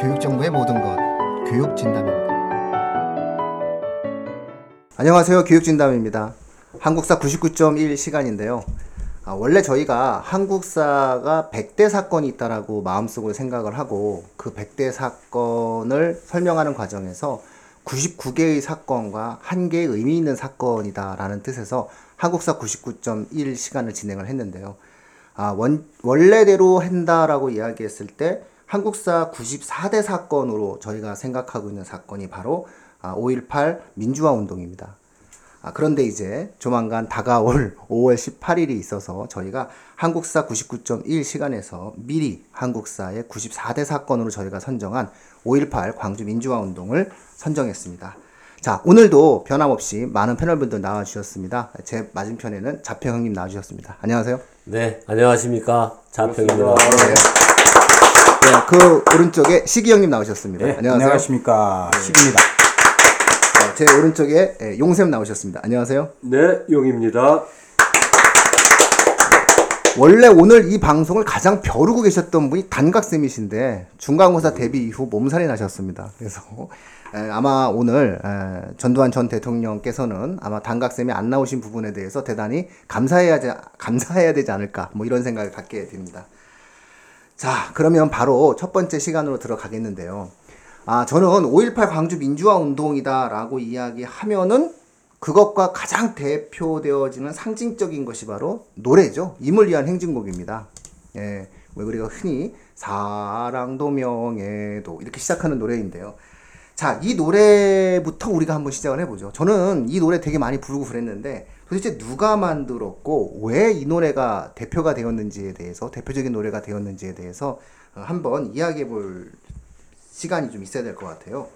교육정보의 모든 것 교육진담입니다. 안녕하세요. 교육진담입니다. 한국사 99.1 시간인데요. 아, 원래 저희가 한국사가 100대 사건이 있다라고 마음속으로 생각을 하고 그 100대 사건을 설명하는 과정에서 99개의 사건과 한 개의 의미 있는 사건이다라는 뜻에서 한국사 99.1 시간을 진행을 했는데요. 아, 원, 원래대로 한다라고 이야기했을 때 한국사 94대 사건으로 저희가 생각하고 있는 사건이 바로 아, 5.18 민주화 운동입니다. 아, 그런데 이제 조만간 다가올 5월 18일이 있어서 저희가 한국사 99.1 시간에서 미리 한국사의 94대 사건으로 저희가 선정한 5.18 광주 민주화 운동을 선정했습니다. 자, 오늘도 변함없이 많은 패널분들 나와주셨습니다. 제 맞은편에는 자평 형님 나와주셨습니다. 안녕하세요. 네, 안녕하십니까. 자평입니다. 네, 그 오른쪽에 시기 형님 나오셨습니다. 네, 안녕하세요. 안녕하십니까. 식입니다. 네, 제 오른쪽에 예, 용샘 나오셨습니다. 안녕하세요. 네, 용입니다. 원래 오늘 이 방송을 가장 벼르고 계셨던 분이 단각쌤이신데 중간고사 데뷔 이후 몸살이 나셨습니다. 그래서 에, 아마 오늘 에, 전두환 전 대통령께서는 아마 단각쌤이 안 나오신 부분에 대해서 대단히 감사해야 되, 감사해야 되지 않을까 뭐 이런 생각을 갖게 됩니다. 자 그러면 바로 첫 번째 시간으로 들어가겠는데요. 아 저는 5.18 광주 민주화 운동이다라고 이야기하면은 그것과 가장 대표되어지는 상징적인 것이 바로 노래죠. 임을 위한 행진곡입니다. 예, 왜 우리가 흔히 사랑도 명예도 이렇게 시작하는 노래인데요. 자, 이 노래부터 우리가 한번 시작을 해보죠. 저는 이 노래 되게 많이 부르고 그랬는데 도대체 누가 만들었고 왜 이 노래가 대표가 되었는지에 대해서 대표적인 노래가 되었는지에 대해서 어, 한번 이야기해 볼 시간이 좀 있어야 될 것 같아요.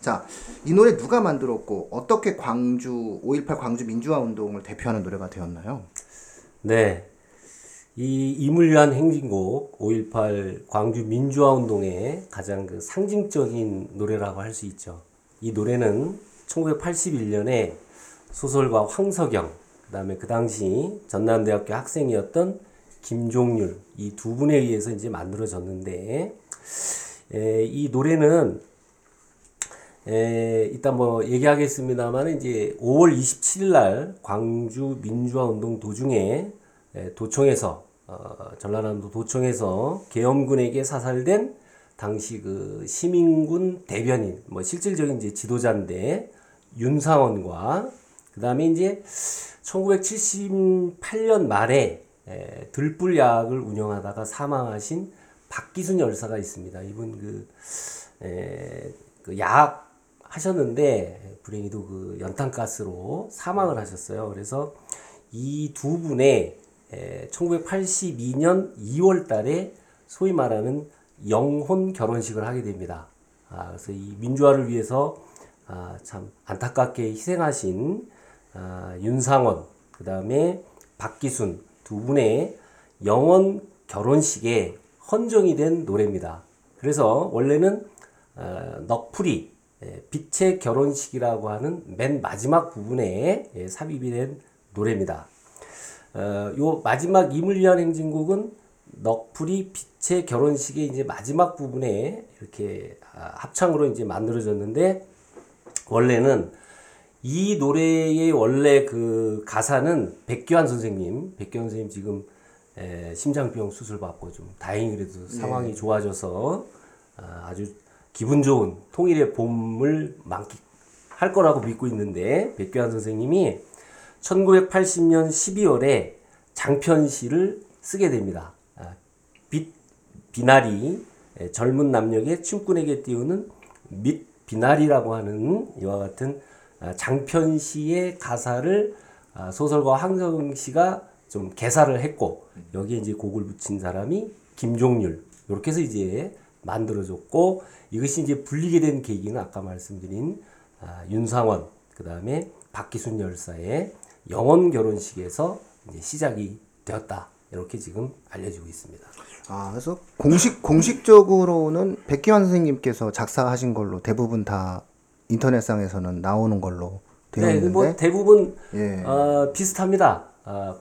자, 이 노래 누가 만들었고 어떻게 광주 5.18 광주 민주화 운동을 대표하는 노래가 되었나요? 네. 이 위한 행진곡 5.18 광주 민주화 운동의 가장 그 상징적인 노래라고 할 수 있죠. 이 노래는 1981년에 소설가 황석영, 그 다음에 그 당시 전남대학교 학생이었던 김종률 이 두 분에 의해서 이제 만들어졌는데 에, 이 노래는 에, 이따 뭐 얘기하겠습니다만 이제 5월 27일 날 광주 민주화 운동 도중에 에, 도청에서 어, 전라남도 도청에서 계엄군에게 사살된 당시 그 시민군 대변인 뭐 실질적인 이제 지도자인데 윤상원과 그 다음에 이제 1978년 말에 에, 들불약을 운영하다가 사망하신 박기순 열사가 있습니다. 이분 그, 에, 그 약 하셨는데 불행히도 그 연탄가스로 사망을 하셨어요. 그래서 이 두 분의 에, 1982년 2월 달에 소위 말하는 영혼 결혼식을 하게 됩니다. 아, 그래서 이 민주화를 위해서 아, 참 안타깝게 희생하신 아, 윤상원, 그 다음에 박기순 두 분의 영원 결혼식에 헌정이 된 노래입니다. 그래서 원래는 어, 넋풀이 예, 빛의 결혼식이라고 하는 맨 마지막 부분에 예, 삽입이 된 노래입니다. 어, 요 마지막 위한 행진곡은 넋풀이 빛의 결혼식의 이제 마지막 부분에 이렇게 아, 합창으로 이제 만들어졌는데 원래는 이 노래의 원래 그 가사는 백규환 선생님, 백규환 선생님 지금 에, 심장병 수술 받고 좀 다행히 그래도 상황이 좋아져서 아, 아주 기분 좋은 통일의 봄을 만끽할 거라고 믿고 있는데 백규환 선생님이 1980년 12월에 장편시를 쓰게 됩니다. 아, 빛 비나리 에, 젊은 남녀의 춤꾼에게 띄우는 밑 비나리라고 하는 이와 같은 아, 장편시의 가사를 아, 소설가 황성 씨가 좀 개사를 했고 여기에 이제 곡을 붙인 사람이 김종률 이렇게 해서 이제 만들어졌고 이것이 이제 불리게 된 계기는 아까 말씀드린 아, 윤상원 그 다음에 박기순 열사의 영원 결혼식에서 이제 시작이 되었다 이렇게 지금 알려지고 있습니다. 아, 그래서 공식 공식적으로는 백기환 선생님께서 작사하신 걸로 대부분 다 인터넷상에서는 나오는 걸로 되어 네, 있는데 뭐 대부분 예. 어, 비슷합니다. 아,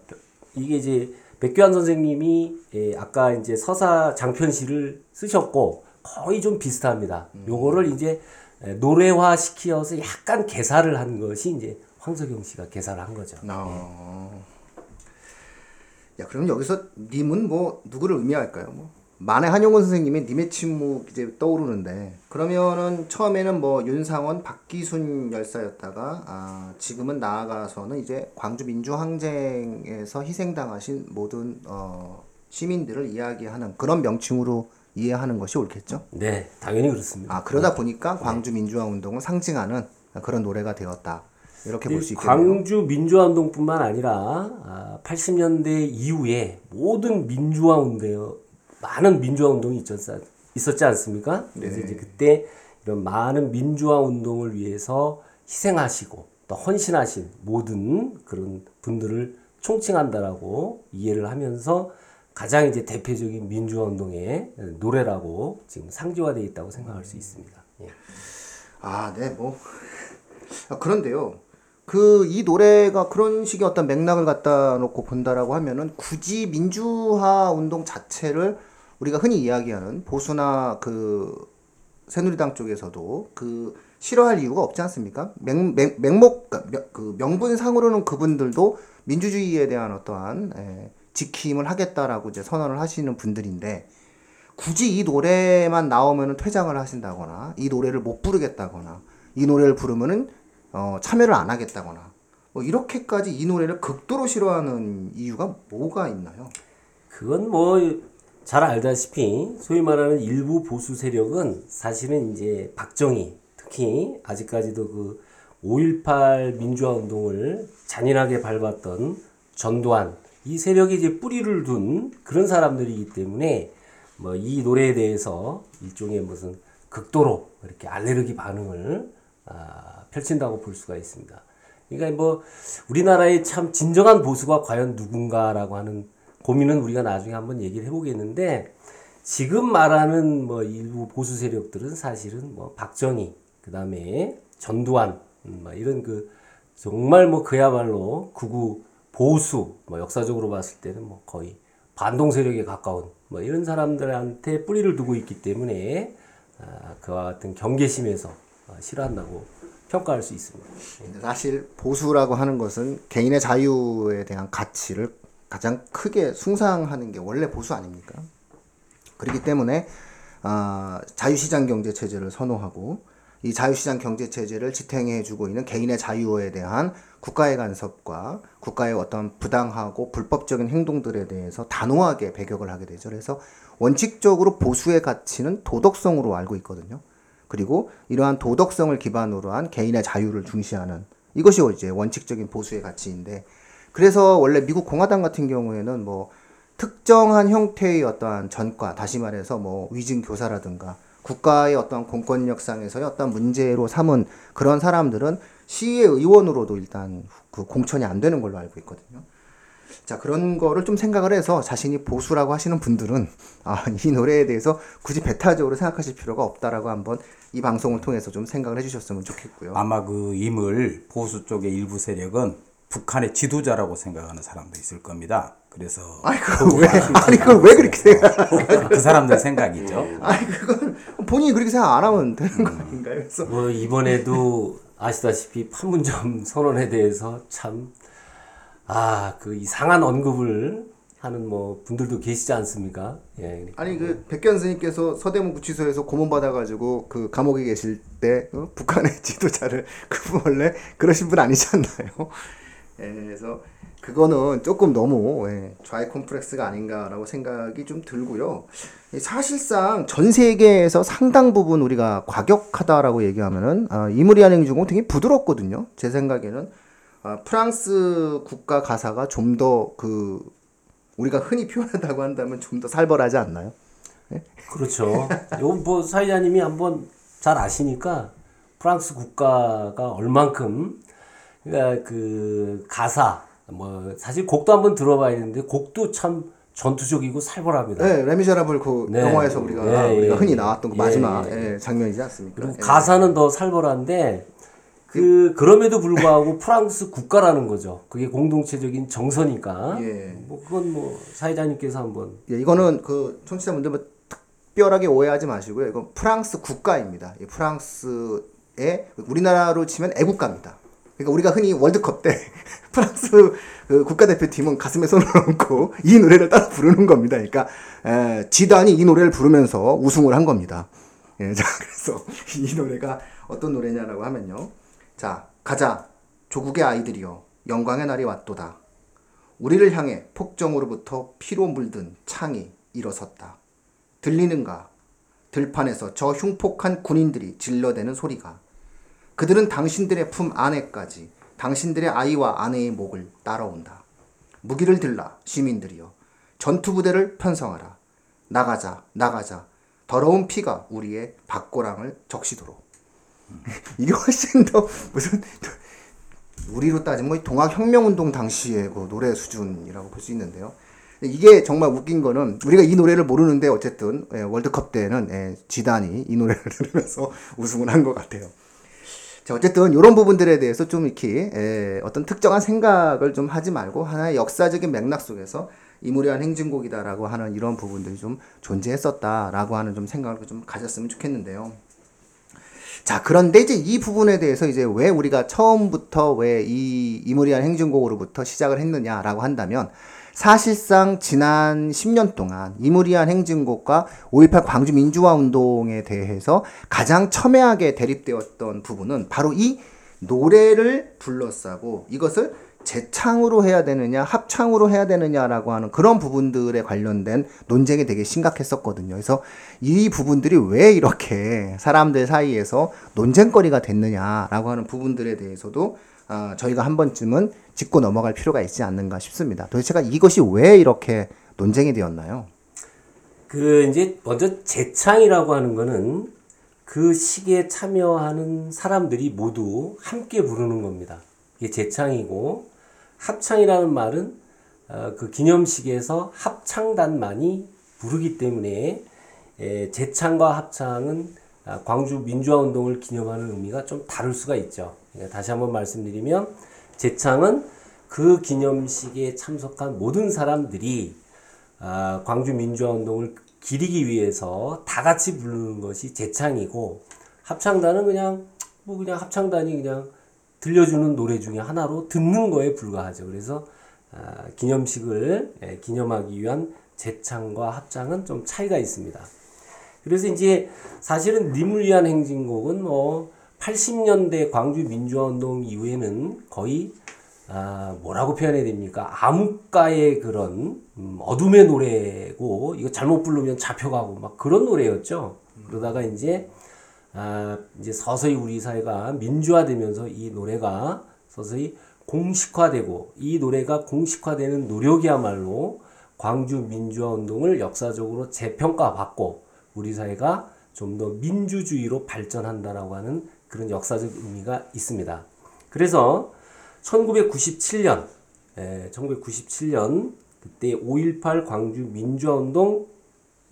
이게 이제 백규환 선생님이 예, 아까 이제 서사 장편시를 쓰셨고 거의 좀 비슷합니다. 요거를 이제 예, 노래화 시키어서 약간 개사를 한 것이 이제 황석영 씨가 개사를 한 거죠. 어. 야, 그럼 여기서 님은 뭐 누구를 의미할까요? 뭐 만해 한용운 선생님이 님의 침묵 이제 떠오르는데 그러면은 처음에는 뭐 윤상원, 박기순 열사였다가 아, 지금은 나아가서는 이제 광주 민주항쟁에서 희생당하신 모든 어, 시민들을 이야기하는 그런 명칭으로 이해하는 것이 옳겠죠? 네, 당연히 그렇습니다. 아 그러다 보니까 광주 민주화 운동을 상징하는 그런 노래가 되었다 이렇게 볼 수 있겠네요. 광주 민주화 운동뿐만 아니라 아, 80년대 이후에 모든 민주화 운동 많은 민주화 운동이 있었지, 있었지 않습니까? 그래서 네. 이제 그때 이런 많은 민주화 운동을 위해서 희생하시고 또 헌신하신 모든 그런 분들을 총칭한다라고 이해를 하면서 가장 이제 대표적인 민주화 운동의 노래라고 지금 상징화되어 있다고 생각할 수 있습니다. 예. 아, 네, 뭐. 아, 그런데요. 그, 이 노래가 그런 식의 어떤 맥락을 갖다 놓고 본다라고 하면은 굳이 민주화 운동 자체를 우리가 흔히 이야기하는 보수나 그 새누리당 쪽에서도 그 싫어할 이유가 없지 않습니까? 맹, 맹, 맹목, 그러니까 명- 그 명분상으로는 그분들도 민주주의에 대한 어떠한 에, 지킴을 하겠다라고 이제 선언을 하시는 분들인데 굳이 이 노래만 나오면은 퇴장을 하신다거나 이 노래를 못 부르겠다거나 이 노래를 부르면은 어, 참여를 안 하겠다거나 뭐 이렇게까지 이 노래를 극도로 싫어하는 이유가 뭐가 있나요? 그건 뭐 잘 알다시피 소위 말하는 일부 보수 세력은 사실은 이제 박정희 특히 아직까지도 그 5.18 민주화 운동을 잔인하게 밟았던 전두환 이 세력이 이제 뿌리를 둔 그런 사람들이기 때문에 뭐 이 노래에 대해서 일종의 무슨 극도로 이렇게 알레르기 반응을 아, 펼친다고 볼 수가 있습니다. 그러니까 뭐 우리나라의 참 진정한 보수가 과연 누군가라고 하는 고민은 우리가 나중에 한번 얘기를 해보겠는데 지금 말하는 뭐 일부 보수 세력들은 사실은 뭐 박정희 그 다음에 전두환 음, 뭐 이런 그 정말 뭐 그야말로 극우 보수 뭐 역사적으로 봤을 때는 뭐 거의 반동 세력에 가까운 뭐 이런 사람들한테 뿌리를 두고 있기 때문에 아, 그와 같은 경계심에서 아, 싫어한다고 평가할 수 있습니다. 근데 사실 보수라고 하는 것은 개인의 자유에 대한 가치를 가장 크게 숭상하는 게 원래 보수 아닙니까? 그렇기 때문에 아, 자유시장 경제 체제를 선호하고 이 자유시장 경제 체제를 지탱해 주고 있는 개인의 자유에 대한 국가의 간섭과 국가의 어떤 부당하고 불법적인 행동들에 대해서 단호하게 배격을 하게 되죠. 그래서 원칙적으로 보수의 가치는 도덕성으로 알고 있거든요. 그리고 이러한 도덕성을 기반으로 한 개인의 자유를 중시하는 이것이 이제 원칙적인 보수의 가치인데 그래서 원래 미국 공화당 같은 경우에는 뭐 특정한 형태의 어떠한 전과 다시 말해서 뭐 위증 교사라든가 국가의 어떤 공권력상에서의 어떤 문제로 삼은 그런 사람들은 시의 의원으로도 일단 그 공천이 안 되는 걸로 알고 있거든요. 자 그런 거를 좀 생각을 해서 자신이 보수라고 하시는 분들은 아, 이 노래에 대해서 굳이 배타적으로 생각하실 필요가 없다라고 한번 이 방송을 통해서 좀 생각을 해주셨으면 좋겠고요. 아마 그 임을 보수 쪽의 일부 세력은 북한의 지도자라고 생각하는 사람도 있을 겁니다. 그래서 아니 그걸 왜 아니 그걸 왜 그렇게 생각? 그 사람들 생각이죠. 아니 그건 본인이 그렇게 생각 안 하면 되는 거 아닌가요? 그래서 뭐 이번에도 아시다시피 판문점 선언에 대해서 참 아 그 이상한 언급을 하는 뭐 분들도 계시지 않습니까? 예. 아니 그 백견 선생님께서 서대문 구치소에서 고문 받아가지고 그 감옥에 계실 때 어? 북한의 지도자를 그분 원래 그러신 분 아니지 않나요? 예, 그래서 그거는 조금 너무 예, 좌익 콤플렉스가 아닌가라고 생각이 좀 들고요. 이 사실상 전 세계에서 상당 부분 우리가 과격하다라고 얘기하면은 아, 이무리안 행주공 되게 부드럽거든요. 제 생각에는 아, 프랑스 국가 가사가 좀 더 그 우리가 흔히 표현한다고 한다면 좀 더 살벌하지 않나요? 그렇죠. 요건 뭐 사회자님이 한번 잘 아시니까 프랑스 국가가 얼만큼 그러니까 그 가사 뭐 사실 곡도 한번 들어봐야 되는데 곡도 참 전투적이고 살벌합니다. 네, 레미제라블 그 네. 영화에서 우리가 예, 우리가 예, 흔히 예. 나왔던 그 예, 마지막 예, 예, 장면이지 않습니까? 그리고 예. 가사는 더 살벌한데 그 그럼에도 불구하고 프랑스 국가라는 거죠. 그게 공동체적인 정서니까. 예. 뭐 그건 뭐 사회자님께서 한번 예, 이거는 그 청취자분들 뭐 특별하게 오해하지 마시고요. 이건 프랑스 국가입니다. 이 프랑스의 우리나라로 치면 애국가입니다. 그러니까 우리가 흔히 월드컵 때 프랑스 그 국가대표팀은 가슴에 손을 얹고 이 노래를 따라 부르는 겁니다. 그러니까 에, 지단이 이 노래를 부르면서 우승을 한 겁니다. 예, 자 그래서 이 노래가 어떤 노래냐라고 하면요. 자 가자 조국의 아이들이여 영광의 날이 왔도다. 우리를 향해 폭정으로부터 피로 물든 창이 일어섰다. 들리는가? 들판에서 저 흉폭한 군인들이 질러대는 소리가. 그들은 당신들의 품 안에까지 당신들의 아이와 아내의 목을 따라온다. 무기를 들라 시민들이여 전투부대를 편성하라. 나가자 나가자 더러운 피가 우리의 박고랑을 적시도록. 이게 훨씬 더 무슨 우리로 따지면 뭐 동학혁명운동 당시의 그 노래 수준이라고 볼 수 있는데요. 이게 정말 웃긴 거는 우리가 이 노래를 모르는데 어쨌든 예, 월드컵 때는 예, 지단이 이 노래를 들으면서 우승을 한 것 같아요. 자, 어쨌든 이런 부분들에 대해서 좀 이렇게 에, 어떤 특정한 생각을 좀 하지 말고 하나의 역사적인 맥락 속에서 이 무리한 행진곡이다라고 하는 이런 부분들이 좀 존재했었다라고 하는 좀 생각을 좀 가졌으면 좋겠는데요. 자, 그런데 이제 이 부분에 대해서 이제 왜 우리가 처음부터 왜 이 이무리한 행진곡으로부터 시작을 했느냐라고 한다면 사실상 지난 10년 동안 이무리한 행진곡과 5.18 광주 민주화 운동에 대해서 가장 첨예하게 대립되었던 부분은 바로 이 노래를 불러싸고 이것을 재창으로 해야 되느냐 합창으로 해야 되느냐라고 하는 그런 부분들에 관련된 논쟁이 되게 심각했었거든요. 그래서 이 부분들이 왜 이렇게 사람들 사이에서 논쟁거리가 됐느냐라고 하는 부분들에 대해서도 아, 저희가 한 번쯤은 짚고 넘어갈 필요가 있지 않는가 싶습니다. 도대체가 이것이 왜 이렇게 논쟁이 되었나요? 그 이제 먼저 재창이라고 하는 거는 그 시기에 참여하는 사람들이 모두 함께 부르는 겁니다. 이게 재창이고 합창이라는 말은 어, 그 기념식에서 합창단만이 부르기 때문에 에, 재창과 합창은 아, 광주 민주화 운동을 기념하는 의미가 좀 다를 수가 있죠. 그러니까 다시 한번 말씀드리면 재창은 그 기념식에 참석한 모든 사람들이 아, 광주 민주화 운동을 기리기 위해서 다 같이 부르는 것이 재창이고 합창단은 그냥 뭐 그냥 합창단이 그냥 들려주는 노래 중에 하나로 듣는 거에 불과하죠. 그래서 아, 기념식을 예, 기념하기 위한 재창과 합창은 좀 차이가 있습니다. 그래서 이제 사실은 님을 위한 행진곡은 뭐 80년대 광주 민주화 운동 이후에는 거의 아, 뭐라고 표현해야 됩니까? 암흑가의 그런 음, 어둠의 노래고 이거 잘못 부르면 잡혀가고 막 그런 노래였죠. 그러다가 이제 아, 이제 서서히 우리 사회가 민주화되면서 이 노래가 서서히 공식화되고 이 노래가 공식화되는 노력이야말로 광주 민주화 운동을 역사적으로 재평가받고 우리 사회가 좀 더 민주주의로 발전한다라고 하는 그런 역사적 의미가 있습니다. 그래서 1997년, 에, 1997년 그때 5.18 광주 민주화 운동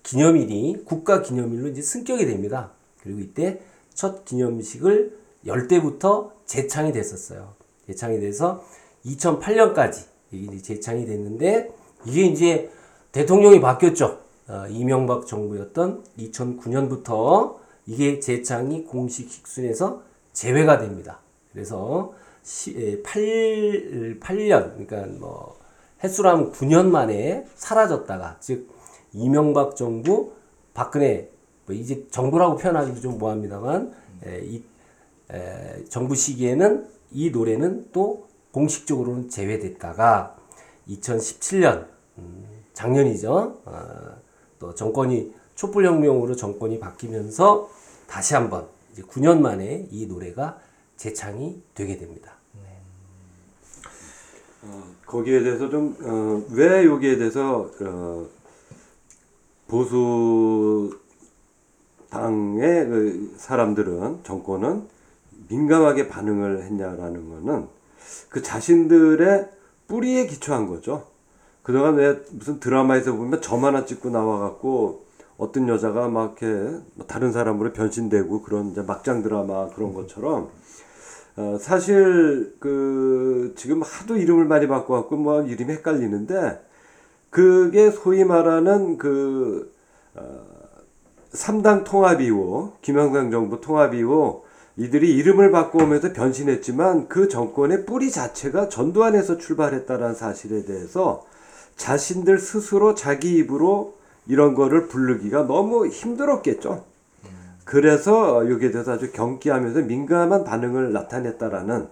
기념일이 국가 기념일로 이제 승격이 됩니다. 그리고 이때 첫 기념식을 열 때부터 재창이 됐었어요. 재창이 돼서 2008년까지 이게 재창이 됐는데 이게 이제 대통령이 바뀌었죠. 어, 이명박 정부였던 2009년부터 이게 재창이 공식 식순에서 제외가 됩니다. 그래서 시, 에, 8, 8년, 그러니까 뭐, 횟수로 하면 9년 만에 사라졌다가, 즉, 이명박 정부, 박근혜, 뭐 이제 정부라고 표현하기도 좀 뭐합니다만, 에, 이, 에, 정부 시기에는 이 노래는 또 공식적으로는 제외됐다가, 2017년, 음, 작년이죠. 어, 또 정권이 촛불혁명으로 정권이 바뀌면서 다시 한번 이제 9년 만에 이 노래가 재창이 되게 됩니다. 거기에 대해서 좀, 어, 왜 여기에 대해서, 어, 보수 당의 그 사람들은, 정권은 민감하게 반응을 했냐라는 거는 그 자신들의 뿌리에 기초한 거죠. 그동안 왜 무슨 드라마에서 보면 점 하나 찍고 나와갖고 어떤 여자가 막 이렇게 뭐 다른 사람으로 변신되고 그런 이제 막장 드라마 그런 것처럼 어, 사실 그 지금 하도 이름을 많이 바꿔갖고 뭐 이름이 헷갈리는데 그게 소위 말하는 그 어, 3당 통합 이후 김영삼 정부 통합 이후 이들이 이름을 바꿔오면서 변신했지만 그 정권의 뿌리 자체가 전두환에서 출발했다는 사실에 대해서 자신들 스스로 자기 입으로 이런 거를 부르기가 너무 힘들었겠죠. 그래서 여기에 대해서 아주 경기하면서 민감한 반응을 나타냈다라는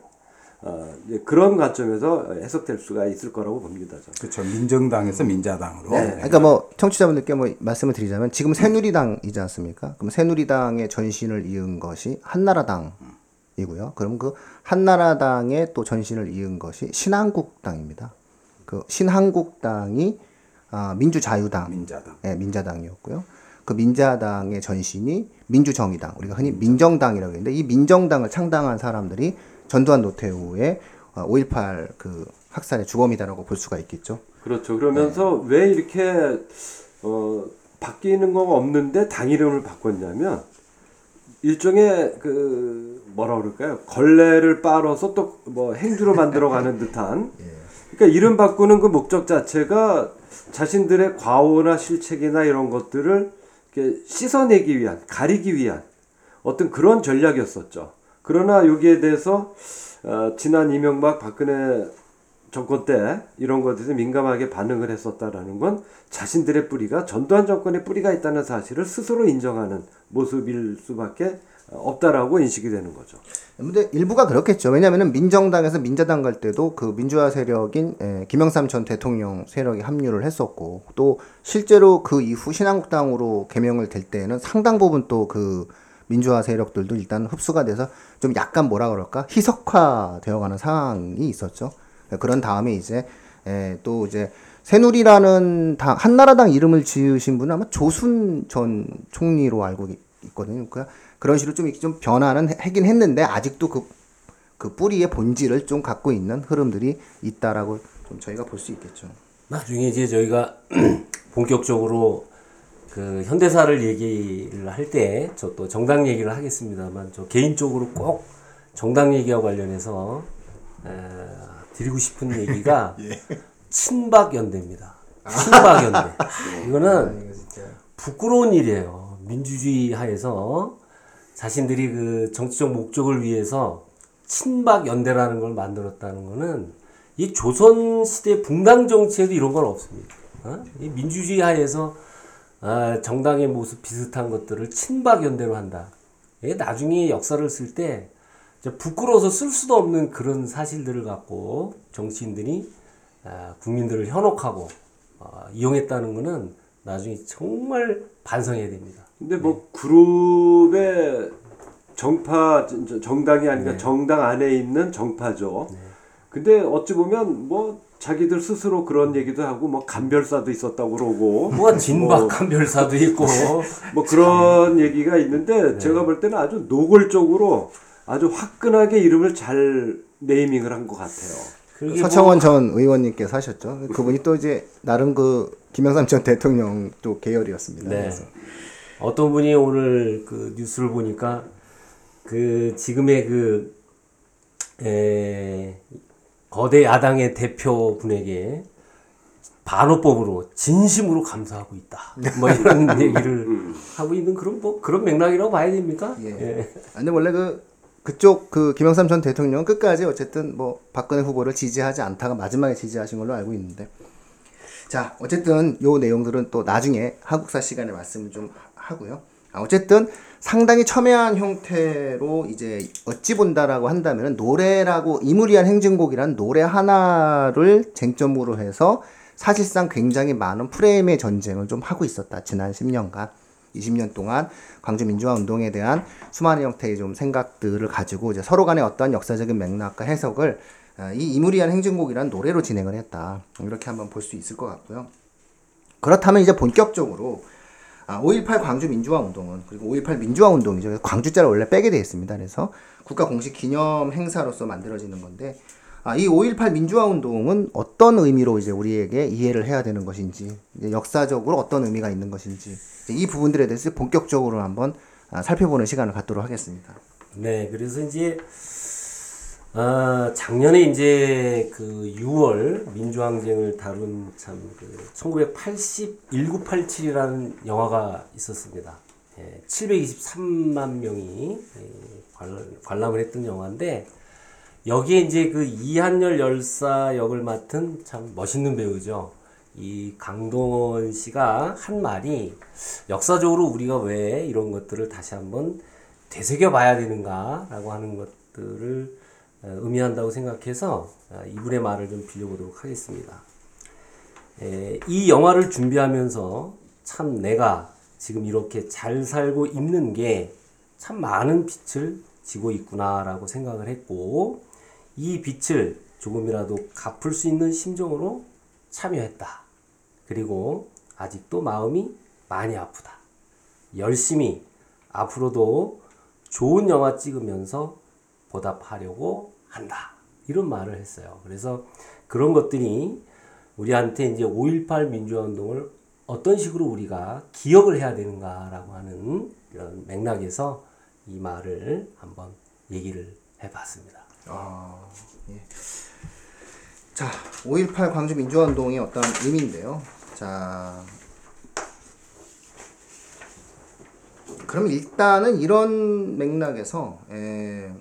어, 그런 관점에서 해석될 수가 있을 거라고 봅니다. 그렇죠. 민정당에서 민자당으로. 네. 그러니까 뭐 청취자분들께 뭐 말씀을 드리자면 지금 새누리당이지 않습니까? 그럼 새누리당의 전신을 이은 것이 한나라당이고요. 그럼 그 한나라당의 또 전신을 이은 것이 신한국당입니다. 그 신한국당이 아, 민주자유당, 민자당. 예, 민자당이었고요. 그 민자당의 전신이 민주정의당, 우리가 흔히 민정당이라고 하는데 이 민정당을 창당한 사람들이 전두환 노태우의 5.18그 학살의 주범이다라고 볼 수가 있겠죠. 그렇죠. 그러면서 왜 이렇게 어, 바뀌는 거 없는데 당 이름을 바꿨냐면 일종의 그 뭐라 그럴까요? 걸레를 빨아서 또 뭐 행주로 만들어가는 듯한. 그러니까 이름 바꾸는 그 목적 자체가 자신들의 과오나 실책이나 이런 것들을 씻어내기 위한, 가리기 위한 어떤 그런 전략이었었죠. 그러나 여기에 대해서 어, 지난 이명박 박근혜 정권 때 이런 것에 민감하게 반응을 했었다라는 건 자신들의 뿌리가 전두환 정권의 뿌리가 있다는 사실을 스스로 인정하는 모습일 수밖에 없다라고 인식이 되는 거죠. 근데 일부가 그렇겠죠. 왜냐하면 민정당에서 민자당 갈 때도 그 민주화 세력인 에, 김영삼 전 대통령 세력이 합류를 했었고 또 실제로 그 이후 신한국당으로 개명을 될 때에는 상당 부분 또 그 민주화 세력들도 일단 흡수가 돼서 좀 약간 뭐라 그럴까 희석화 되어가는 상황이 있었죠. 그런 다음에 이제 에, 또 이제 새누리라는 당 한나라당 이름을 지으신 분은 아마 조순 전 총리로 알고 있- 있거든요. 그 그런 식으로 좀, 좀 변화는 해- 하긴 했는데 아직도 그, 그 뿌리의 본질을 좀 갖고 있는 흐름들이 있다라고 좀 저희가 볼 수 있겠죠. 나중에 이제 저희가 본격적으로 그 현대사를 얘기를 할 때 저 또 정당 얘기를 하겠습니다만 저 개인적으로 꼭 정당 얘기와 관련해서 에, 드리고 싶은 얘기가 친박 연대입니다. 친박 연대. 이거는 부끄러운 일이에요. 민주주의 하에서 자신들이 그 정치적 목적을 위해서 친박 연대라는 걸 만들었다는 거는 이 조선 시대 붕당 정치에도 이런 건 없습니다. 어? 이 민주주의 하에서 아, 정당의 모습 비슷한 것들을 친박 연대로 한다. 이게 나중에 역사를 쓸 때 부끄러워서 쓸 수도 없는 그런 사실들을 갖고 정치인들이 아, 국민들을 현혹하고 아, 이용했다는 거는 나중에 정말 반성해야 됩니다. 근데 뭐 그룹의 정파 정당이 아니라 정당 안에 있는 정파죠. 근데 어찌 보면 뭐 자기들 스스로 그런 얘기도 하고 뭐 간별사도 있었다고 그러고 뭐 진박한 별사도 있고 뭐 그런 얘기가 있는데 제가 볼 때는 아주 노골적으로 아주 화끈하게 이름을 잘 네이밍을 한 것 같아요. 그게 뭐 서청원 전 의원님께서 하셨죠. 그분이 또 이제 나름 그 김영삼 전 대통령 또 계열이었습니다. 네. 그래서 어떤 분이 오늘 그 뉴스를 보니까 그 지금의 그 에, 거대 야당의 대표 분에게 반호법으로 진심으로 감사하고 있다. 뭐 이런 얘기를 하고 있는 그런 뭐 그런 맥락이라고 봐야 됩니까? 예. 아니 원래 그 그쪽 그 김영삼 전 대통령은 끝까지 어쨌든 뭐 박근혜 후보를 지지하지 않다가 마지막에 지지하신 걸로 알고 있는데 자 어쨌든 요 내용들은 또 나중에 한국사 시간에 말씀을 좀 하- 하고요. 아, 어쨌든 상당히 첨예한 형태로 이제 어찌 본다라고 한다면 노래라고 이무리한 행진곡이란 노래 하나를 쟁점으로 해서 사실상 굉장히 많은 프레임의 전쟁을 좀 하고 있었다 지난 10년간 20년 동안 광주 민주화 운동에 대한 수많은 형태의 좀 생각들을 가지고 이제 서로 간의 어떤 역사적인 맥락과 해석을 어, 이 이무리한 행진곡이라는 노래로 진행을 했다 이렇게 한번 볼 수 있을 것 같고요. 그렇다면 이제 본격적으로 아, 5.18 광주 민주화 운동은 그리고 5.18 민주화 운동이죠. 광주자를 원래 빼게 되어 있습니다. 그래서 국가 공식 기념 행사로서 만들어지는 건데 아, 이 5.18 민주화 운동은 어떤 의미로 이제 우리에게 이해를 해야 되는 것인지 역사적으로 어떤 의미가 있는 것인지 이 부분들에 대해서 본격적으로 한번 아, 살펴보는 시간을 갖도록 하겠습니다. 네, 그래서 이제 아, 작년에 이제 그 6월 민주항쟁을 다룬 참그 1980 1987이라는 영화가 있었습니다. 예, 723만 명이 예, 관람, 관람 을 했던 영화인데 여기에 이제 그 이한열 열사 역을 맡은 참 멋있는 배우죠. 이 강동원 씨가 한 말이 역사적으로 우리가 왜 이런 것들을 다시 한번 되새겨 봐야 되는가라고 하는 것들을 어, 의미한다고 생각해서 어, 이분의 말을 좀 빌려보도록 하겠습니다. 에, 이 영화를 준비하면서 참 내가 지금 이렇게 잘 살고 있는 게 참 많은 빛을 지고 있구나라고 생각을 했고 이 빛을 조금이라도 갚을 수 있는 심정으로 참여했다. 그리고 아직도 마음이 많이 아프다. 열심히 앞으로도 좋은 영화 찍으면서 보답하려고 한다. 이런 말을 했어요. 그래서 그런 것들이 우리한테 이제 5.18 민주화 운동을 어떤 식으로 우리가 기억을 해야 되는가라고 하는 이런 맥락에서 이 말을 한번 얘기를 해봤습니다. 아, 예. 자, 5.18 광주 민주화운동의 어떤 의미인데요. 자, 그럼 일단은 이런 맥락에서 에,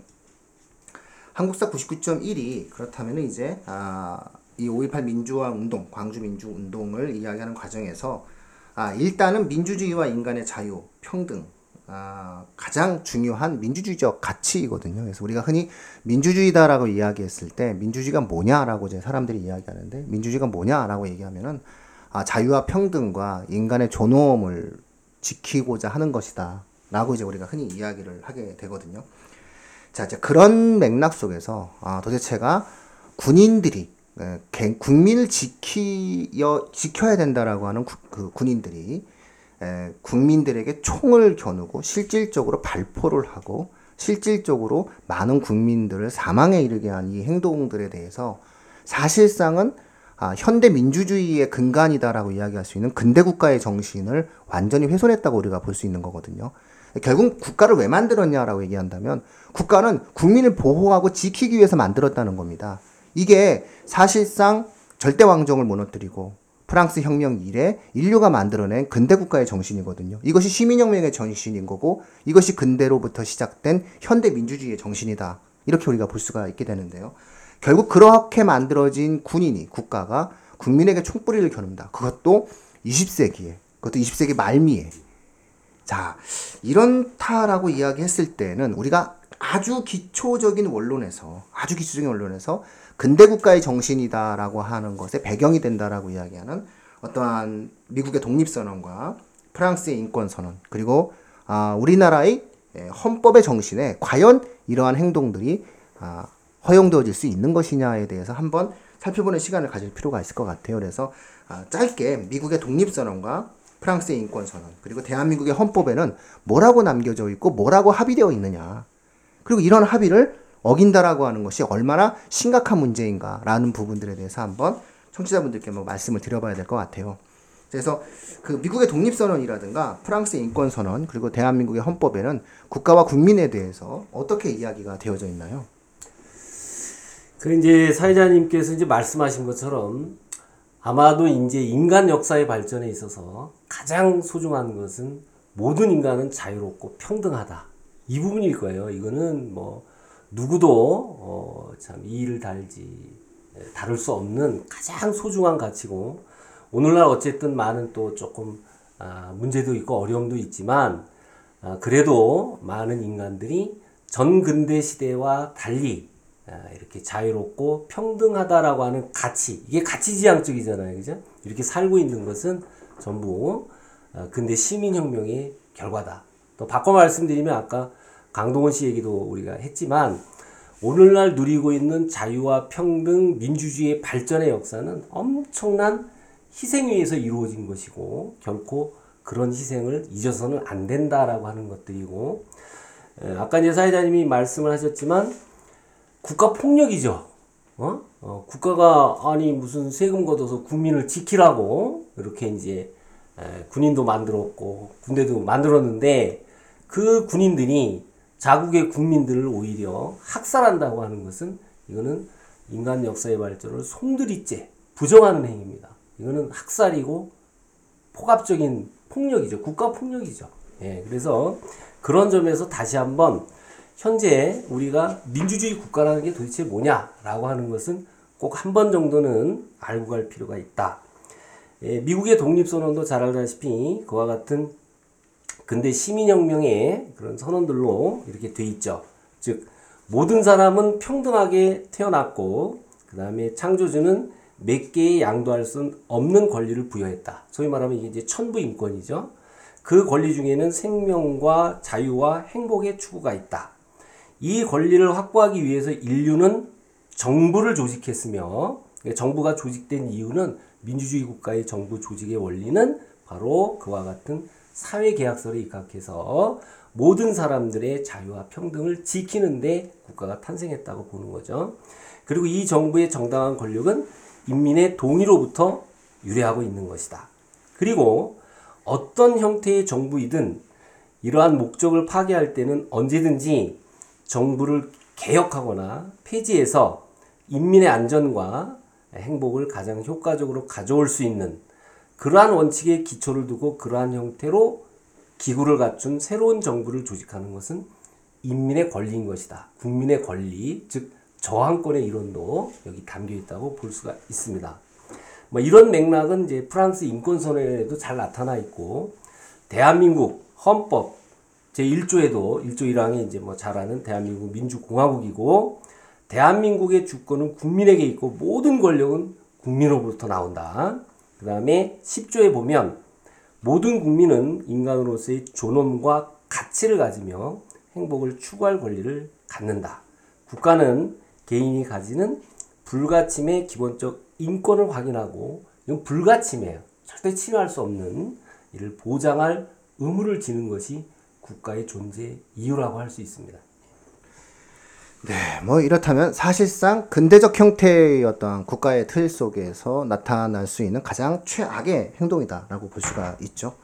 한국사 99.1이 그렇다면 이제 아, 이 5.18 민주화 운동, 광주 민주 운동을 이야기하는 과정에서 아, 일단은 민주주의와 인간의 자유, 평등, 아, 가장 중요한 민주주의적 가치이거든요. 그래서 우리가 흔히 민주주의다라고 이야기했을 때 민주주의가 뭐냐라고 이제 사람들이 이야기하는데 민주주의가 뭐냐라고 얘기하면은 아, 자유와 평등과 인간의 존엄을 지키고자 하는 것이다. 라고 이제 우리가 흔히 이야기를 하게 되거든요. 자, 이제 그런 맥락 속에서 아, 도대체가 군인들이 에, 개- 국민을 지키여 지켜야 된다라고 하는 구- 그 군인들이 에, 국민들에게 총을 겨누고 실질적으로 발포를 하고 실질적으로 많은 국민들을 사망에 이르게 한 이 행동들에 대해서 사실상은 아, 현대 민주주의의 근간이다라고 이야기할 수 있는 근대 국가의 정신을 완전히 훼손했다고 우리가 볼 수 있는 거거든요. 결국 국가를 왜 만들었냐라고 얘기한다면 국가는 국민을 보호하고 지키기 위해서 만들었다는 겁니다. 이게 사실상 절대 왕정을 무너뜨리고 프랑스 혁명 이래 인류가 만들어낸 근대 국가의 정신이거든요. 이것이 시민혁명의 정신인 거고 이것이 근대로부터 시작된 현대 민주주의의 정신이다. 이렇게 우리가 볼 수가 있게 되는데요. 결국 그렇게 만들어진 군인이 국가가 국민에게 총뿌리를 겨눈다. 그것도 20세기에 그것도 20세기 말미에 자, 이런 타라고 이야기했을 때는 우리가 아주 기초적인 원론에서 아주 기초적인 원론에서 근대 국가의 정신이다라고 하는 것에 배경이 된다라고 이야기하는 어떠한 미국의 독립선언과 프랑스의 인권선언 그리고 아, 우리나라의 예, 헌법의 정신에 과연 이러한 행동들이 아, 허용되어질 수 있는 것이냐에 대해서 한번 살펴보는 시간을 가질 필요가 있을 것 같아요. 그래서 아, 짧게 미국의 독립선언과 프랑스의 인권선언 그리고 대한민국의 헌법에는 뭐라고 남겨져 있고 뭐라고 합의되어 있느냐 그리고 이런 합의를 어긴다라고 하는 것이 얼마나 심각한 문제인가라는 부분들에 대해서 한번 청취자분들께 뭐 말씀을 드려봐야 될 것 같아요. 그래서 그 미국의 독립선언이라든가 프랑스의 인권선언 그리고 대한민국의 헌법에는 국가와 국민에 대해서 어떻게 이야기가 되어져 있나요? 그 이제 사회자님께서 이제 말씀하신 것처럼 아마도 이제 인간 역사의 발전에 있어서 가장 소중한 것은 모든 인간은 자유롭고 평등하다. 이 부분일 거예요. 이거는 뭐 누구도 어 참 이의를 달지 다룰 수 없는 가장 소중한 가치고 오늘날 어쨌든 많은 또 조금 아, 문제도 있고 어려움도 있지만 아, 그래도 많은 인간들이 전 근대 시대와 달리 아, 이렇게 자유롭고 평등하다라고 하는 가치 이게 가치지향적이잖아요. 그죠? 이렇게 살고 있는 것은 전부 아, 근대 시민혁명의 결과다 또 바꿔 말씀드리면 아까 강동원 씨 얘기도 우리가 했지만 오늘날 누리고 있는 자유와 평등 민주주의의 발전의 역사는 엄청난 희생 위에서 이루어진 것이고 결코 그런 희생을 잊어서는 안 된다라고 하는 것들이고 에, 아까 이제 사회자님이 말씀을 하셨지만 국가 폭력이죠. 어? 어, 국가가 아니 무슨 세금 걷어서 국민을 지키라고 이렇게 이제 에, 군인도 만들었고 군대도 만들었는데 그 군인들이 자국의 국민들을 오히려 학살한다고 하는 것은 이거는 인간 역사의 발전을 송두리째 부정하는 행위입니다. 이거는 학살이고 포갑적인 폭력이죠. 국가 폭력이죠. 예, 그래서 그런 점에서 다시 한번 현재 우리가 민주주의 국가라는 게 도대체 뭐냐라고 하는 것은 꼭 한 번 정도는 알고 갈 필요가 있다. 예, 미국의 독립선언도 잘 알다시피 그와 같은 근대 시민혁명의 그런 선언들로 이렇게 돼 있죠. 즉, 모든 사람은 평등하게 태어났고, 그 다음에 창조주는 몇 개의 양도할 수 없는 권리를 부여했다. 소위 말하면 이게 이제 천부인권이죠. 그 권리 중에는 생명과 자유와 행복의 추구가 있다. 이 권리를 확보하기 위해서 인류는 정부를 조직했으며 정부가 조직된 이유는 민주주의 국가의 정부 조직의 원리는 바로 그와 같은 사회 계약서를 입각해서 모든 사람들의 자유와 평등을 지키는데 국가가 탄생했다고 보는 거죠. 그리고 이 정부의 정당한 권력은 인민의 동의로부터 유래하고 있는 것이다. 그리고 어떤 형태의 정부이든 이러한 목적을 파괴할 때는 언제든지 정부를 개혁하거나 폐지해서 인민의 안전과 행복을 가장 효과적으로 가져올 수 있는 그러한 원칙에 기초를 두고 그러한 형태로 기구를 갖춘 새로운 정부를 조직하는 것은 인민의 권리인 것이다. 국민의 권리, 즉 저항권의 이론도 여기 담겨 있다고 볼 수가 있습니다. 뭐 이런 맥락은 이제 프랑스 인권선언에도 잘 나타나 있고 대한민국 헌법 제1조에도 1조 1항에 이제 뭐 잘 아는 대한민국 민주공화국이고 대한민국의 주권은 국민에게 있고 모든 권력은 국민으로부터 나온다. 그 다음에 10조에 보면 모든 국민은 인간으로서의 존엄과 가치를 가지며 행복을 추구할 권리를 갖는다. 국가는 개인이 가지는 불가침의 기본적 인권을 확인하고 이건 불가침이에요. 절대 침해할 수 없는 이를 보장할 의무를 지는 것이 국가의 존재 이유라고 할 수 있습니다. 네, 뭐 이렇다면 사실상 근대적 형태의 어떤 국가의 틀 속에서 나타날 수 있는 가장 최악의 행동이다라고 볼 수가 있죠.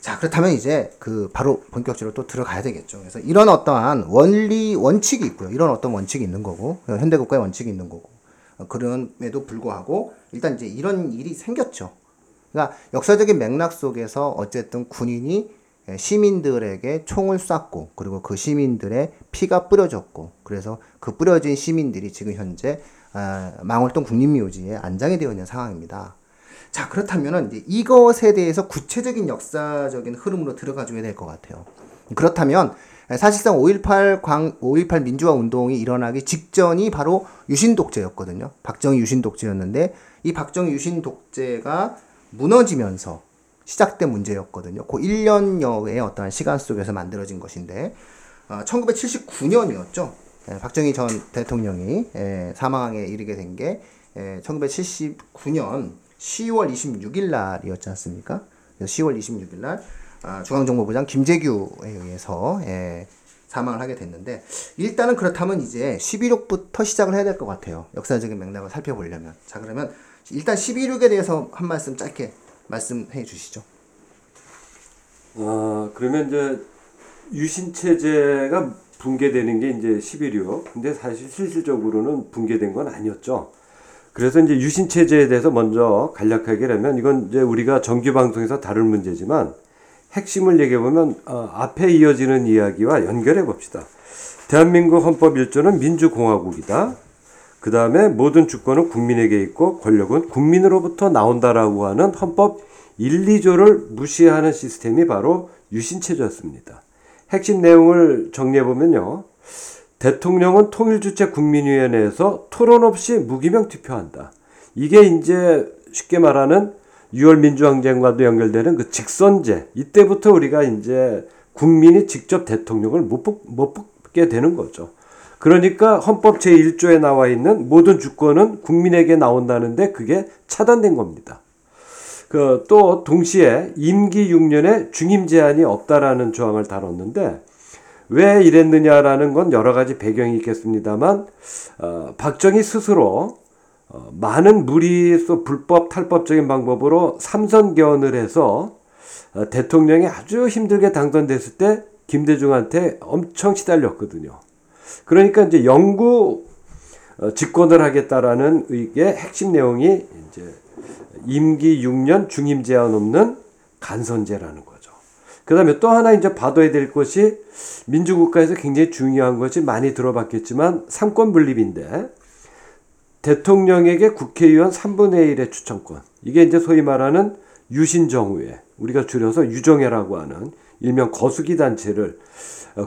자, 그렇다면 이제 그 바로 본격적으로 또 들어가야 되겠죠. 그래서 이런 어떠한 원리 원칙이 있고요. 이런 어떤 원칙이 있는 거고 현대 국가의 원칙이 있는 거고 어, 그럼에도 불구하고 일단 이제 이런 일이 생겼죠. 그러니까 역사적인 맥락 속에서 어쨌든 군인이 예, 시민들에게 총을 쐈고 그리고 그 시민들의 피가 뿌려졌고 그래서 그 뿌려진 시민들이 지금 현재 아, 망월동 국립묘지에 안장이 되어 있는 상황입니다. 자 그렇다면은 이제 이것에 대해서 구체적인 역사적인 흐름으로 들어가 줘야 될 것 같아요. 그렇다면 사실상 5.18 광, 5.18 민주화 운동이 일어나기 직전이 바로 유신 독재였거든요. 박정희 유신 독재였는데 이 박정희 유신 독재가 무너지면서 시작된 문제였거든요. 그 1년여의 어떠한 시간 속에서 만들어진 것인데, 어, 1979년이었죠. 예, 박정희 전 대통령이 예, 사망에 이르게 된게 1979년 10월 26일 날이었지 않습니까? 그래서 10월 26일 날 아, 중앙정보부장 김재규에 의해서 예, 사망을 하게 됐는데 일단은 그렇다면 이제 11.6부터 시작을 해야 될 것 같아요. 역사적인 맥락을 살펴보려면. 자 그러면 일단 11.6에 대해서 한 말씀 짧게 말씀해 주시죠. 아, 그러면 이제 유신 체제가 붕괴되는 게 이제 11.6. 근데 사실 실질적으로는 붕괴된 건 아니었죠. 그래서 이제 유신 체제에 대해서 먼저 간략하게 하면 이건 이제 우리가 정규 방송에서 다룰 문제지만 핵심을 얘기해 보면 어, 앞에 이어지는 이야기와 연결해 봅시다. 대한민국 헌법 1조는 민주공화국이다. 그 다음에 모든 주권은 국민에게 있고 권력은 국민으로부터 나온다라고 하는 헌법 1, 2조를 무시하는 시스템이 바로 유신체제였습니다. 핵심 내용을 정리해 보면요. 대통령은 통일주체 국민위원회에서 토론 없이 무기명 투표한다. 이게 이제 쉽게 말하는 6월 민주항쟁과도 연결되는 그 직선제. 이때부터 우리가 이제 국민이 직접 대통령을 못, 뽑, 못 뽑게 되는 거죠. 그러니까 헌법 제1조에 나와 있는 모든 주권은 국민에게 나온다는데 그게 차단된 겁니다. 그 또 동시에 임기 6년에 중임 제한이 없다라는 조항을 다뤘는데 왜 이랬느냐라는 건 여러 가지 배경이 있겠습니다만 어, 박정희 스스로 어, 많은 무리수 불법 탈법적인 방법으로 삼선견을 해서 어, 대통령이 아주 힘들게 당선됐을 때 김대중한테 엄청 시달렸거든요. 그러니까 이제 영구 어, 집권을 하겠다라는 의의 핵심 내용이 이제 임기 6년 중임 제한 없는 간선제라는 거죠. 그다음에 또 하나 이제 봐둬야 될 것이 민주국가에서 굉장히 중요한 것이 많이 들어봤겠지만 삼권 분립인데 대통령에게 국회의원 3분의 1의 추천권. 이게 이제 소위 말하는 유신정우회. 우리가 줄여서 유정회라고 하는 일명 거수기 단체를 어,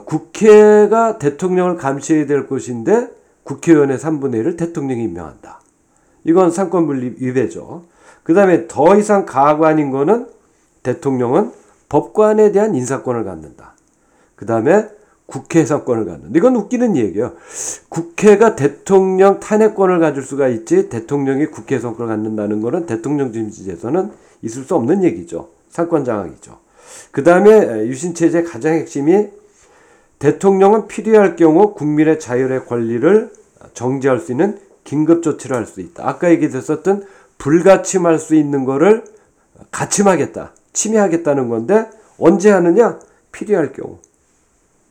국회가 대통령을 감시해야 될 것인데 국회의원의 3분의 1을 대통령이 임명한다. 이건 삼권 분립 위배죠. 그 다음에 더 이상 가관인 거는 대통령은 법관에 대한 인사권을 갖는다. 그 다음에 국회 해산권을 갖는다. 이건 웃기는 얘기예요. 국회가 대통령 탄핵권을 가질 수가 있지 대통령이 국회 해산권을 갖는다는 거는 대통령 중심제에서는 있을 수 없는 얘기죠. 삼권 장악이죠. 그 다음에 유신체제 가장 핵심이 대통령은 필요할 경우 국민의 자유와 권리를 정지할 수 있는 긴급 조치를 할 수 있다. 아까 얘기됐었던 불가침할 수 있는 거를 가침하겠다. 침해하겠다는 건데 언제 하느냐? 필요할 경우.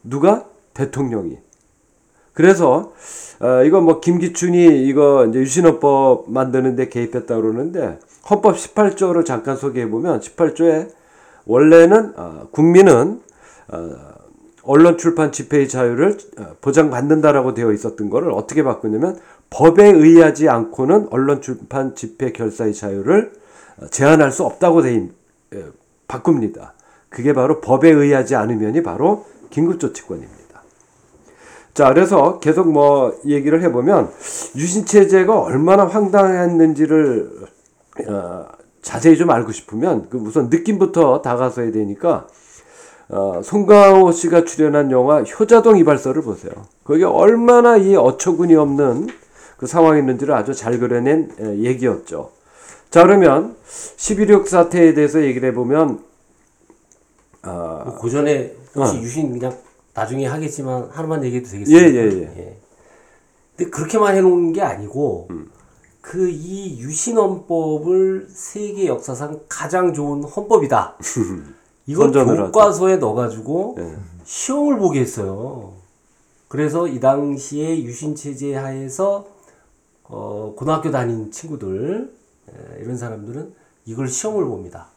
누가? 대통령이. 그래서 어, 이거 뭐 김기춘이 이거 이제 유신헌법 만드는데 개입했다 그러는데 헌법 18조를 잠깐 소개해 보면 18조에 원래는 어, 국민은 어, 언론 출판 집회의 자유를 어, 보장받는다라고 되어 있었던 거를 어떻게 바꾸냐면 법에 의하지 않고는 언론 출판 집회 결사의 자유를 어, 제한할 수 없다고 돼 있, 에, 바꿉니다. 그게 바로 법에 의하지 않으면이 바로 긴급조치권입니다. 자, 그래서 계속 뭐 얘기를 해보면 유신체제가 얼마나 황당했는지를 어, 자세히 좀 알고 싶으면 그 우선 느낌부터 다가서야 되니까 어, 송강호 씨가 출연한 영화 효자동 이발소를 보세요. 거기 얼마나 이 어처구니 없는 그 상황이었는지를 아주 잘 그려낸 에, 얘기였죠. 자, 그러면 11.6 사태에 대해서 얘기를 해보면 아, 그 전에 혹시 어. 유신 그냥 나중에 하겠지만 하나만 얘기해도 예, 되겠습니까? 예, 예. 근데 그렇게만 해놓은 게 아니고 음. 그이 유신헌법을 세계 역사상 가장 좋은 헌법이다. 이걸 선전을 하죠. 교과서에 넣어가지고 예. 시험을 보게 했어요. 그래서 이 당시에 유신 체제 하에서 어, 고등학교 다닌 친구들 에, 이런 사람들은 이걸 시험을 봅니다.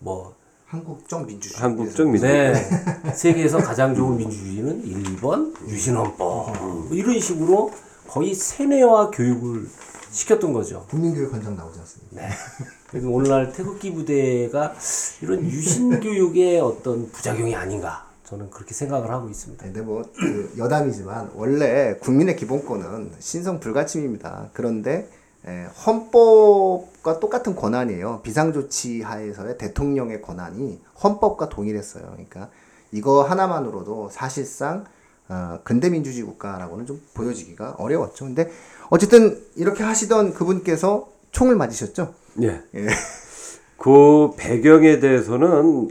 뭐 한국적 민주주의. 한국적 민주. 네. 세계에서 가장 좋은 민주주의는 1번 유신헌법. 뭐 이런 식으로 거의 세뇌화 교육을 시켰던 거죠. 국민교육 현장 나오지 않습니까? 그래서 오늘날 태극기 부대가 이런 유신 교육의 어떤 부작용이 아닌가 저는 그렇게 생각을 하고 있습니다. 근데 뭐 그 여담이지만 원래 국민의 기본권은 신성 불가침입니다. 그런데 에, 헌법과 똑같은 권한이에요. 비상조치 하에서의 대통령의 권한이 헌법과 동일했어요. 그러니까 이거 하나만으로도 사실상 어, 근대민주주의 국가라고는 좀 보여지기가 어려웠죠. 근데 어쨌든 이렇게 하시던 그분께서 총을 맞으셨죠? 예. 그 배경에 대해서는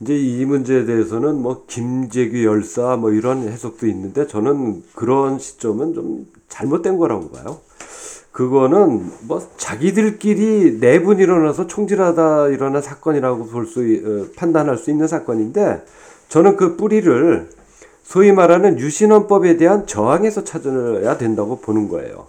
이제 이 문제에 대해서는 뭐 김재규 열사 뭐 이런 해석도 있는데 저는 그런 시점은 좀 잘못된 거라고 봐요. 그거는 뭐 자기들끼리 내분 일어나서 총질하다 일어난 사건이라고 볼수 어, 판단할 수 있는 사건인데 저는 그 뿌리를 소위 말하는 유신헌법에 대한 저항에서 찾아야 된다고 보는 거예요.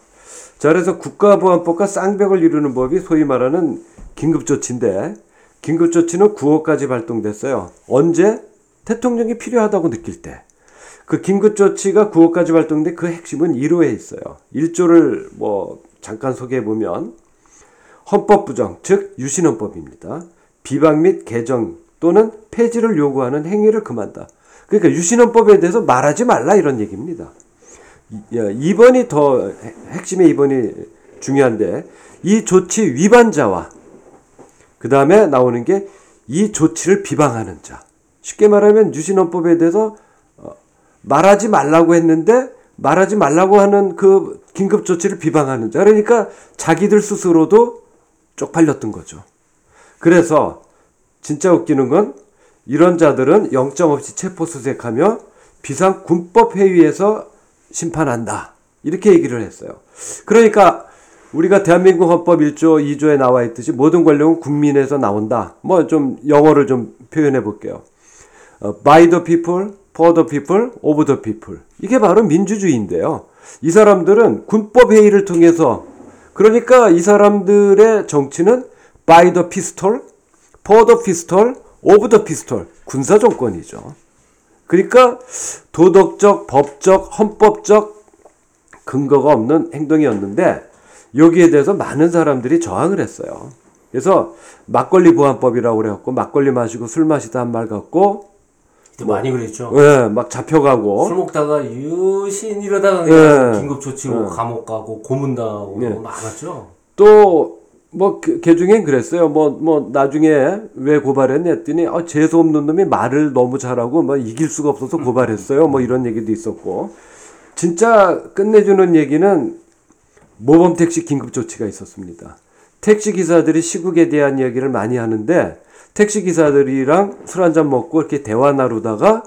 자, 그래서 국가보안법과 쌍벽을 이루는 법이 소위 말하는 긴급조치인데, 긴급조치는 9월까지 발동됐어요. 언제? 대통령이 필요하다고 느낄 때. 그 긴급조치가 9월까지 발동돼 그 핵심은 1호에 있어요. 1조를 뭐 잠깐 소개해 보면 헌법 부정, 즉 유신헌법입니다. 비방 및 개정 또는 폐지를 요구하는 행위를 금한다. 그러니까 유신헌법에 대해서 말하지 말라 이런 얘기입니다. 2번이 더 핵- 핵심의 2번이 중요한데 이 조치 위반자와 그 다음에 나오는 게 이 조치를 비방하는 자. 쉽게 말하면 유신헌법에 대해서 어, 말하지 말라고 했는데 말하지 말라고 하는 그 긴급 조치를 비방하는 자. 그러니까 자기들 스스로도 쪽팔렸던 거죠. 그래서 진짜 웃기는 건 이런 자들은 영장 없이 체포 수색하며 비상 군법 회의에서 심판한다. 이렇게 얘기를 했어요. 그러니까 우리가 대한민국 헌법 1조 2조에 나와 있듯이 모든 권력은 국민에서 나온다. 뭐 좀 영어를 좀 표현해 볼게요. 어, by the people, for the people, of the people. 이게 바로 민주주의인데요. 이 사람들은 군법 회의를 통해서 그러니까 이 사람들의 정치는 by the pistol, for the pistol, of the pistol. 군사 정권이죠. 그러니까 도덕적, 법적, 헌법적 근거가 없는 행동이었는데 여기에 대해서 많은 사람들이 저항을 했어요. 그래서 막걸리 보안법이라고 그래갖고 막걸리 마시고 술 마시다 한말 갖고 그때 많이 그랬죠. 예, 막 잡혀가고 술 먹다가 유신 이러다가 예. 긴급 조치로 감옥 가고 고문 당하고 예. 많았죠. 또 뭐걔 중엔 그랬어요. 뭐뭐 나중에 왜 고발했냐 했더니 아, 재수 없는 놈이 말을 너무 잘하고 뭐 이길 수가 없어서 고발했어요. 뭐 이런 얘기도 있었고 진짜 끝내주는 얘기는 모범 택시 긴급 조치가 있었습니다. 택시 기사들이 시국에 대한 얘기를 많이 하는데 택시 기사들이랑 술 한잔 먹고 이렇게 대화 나누다가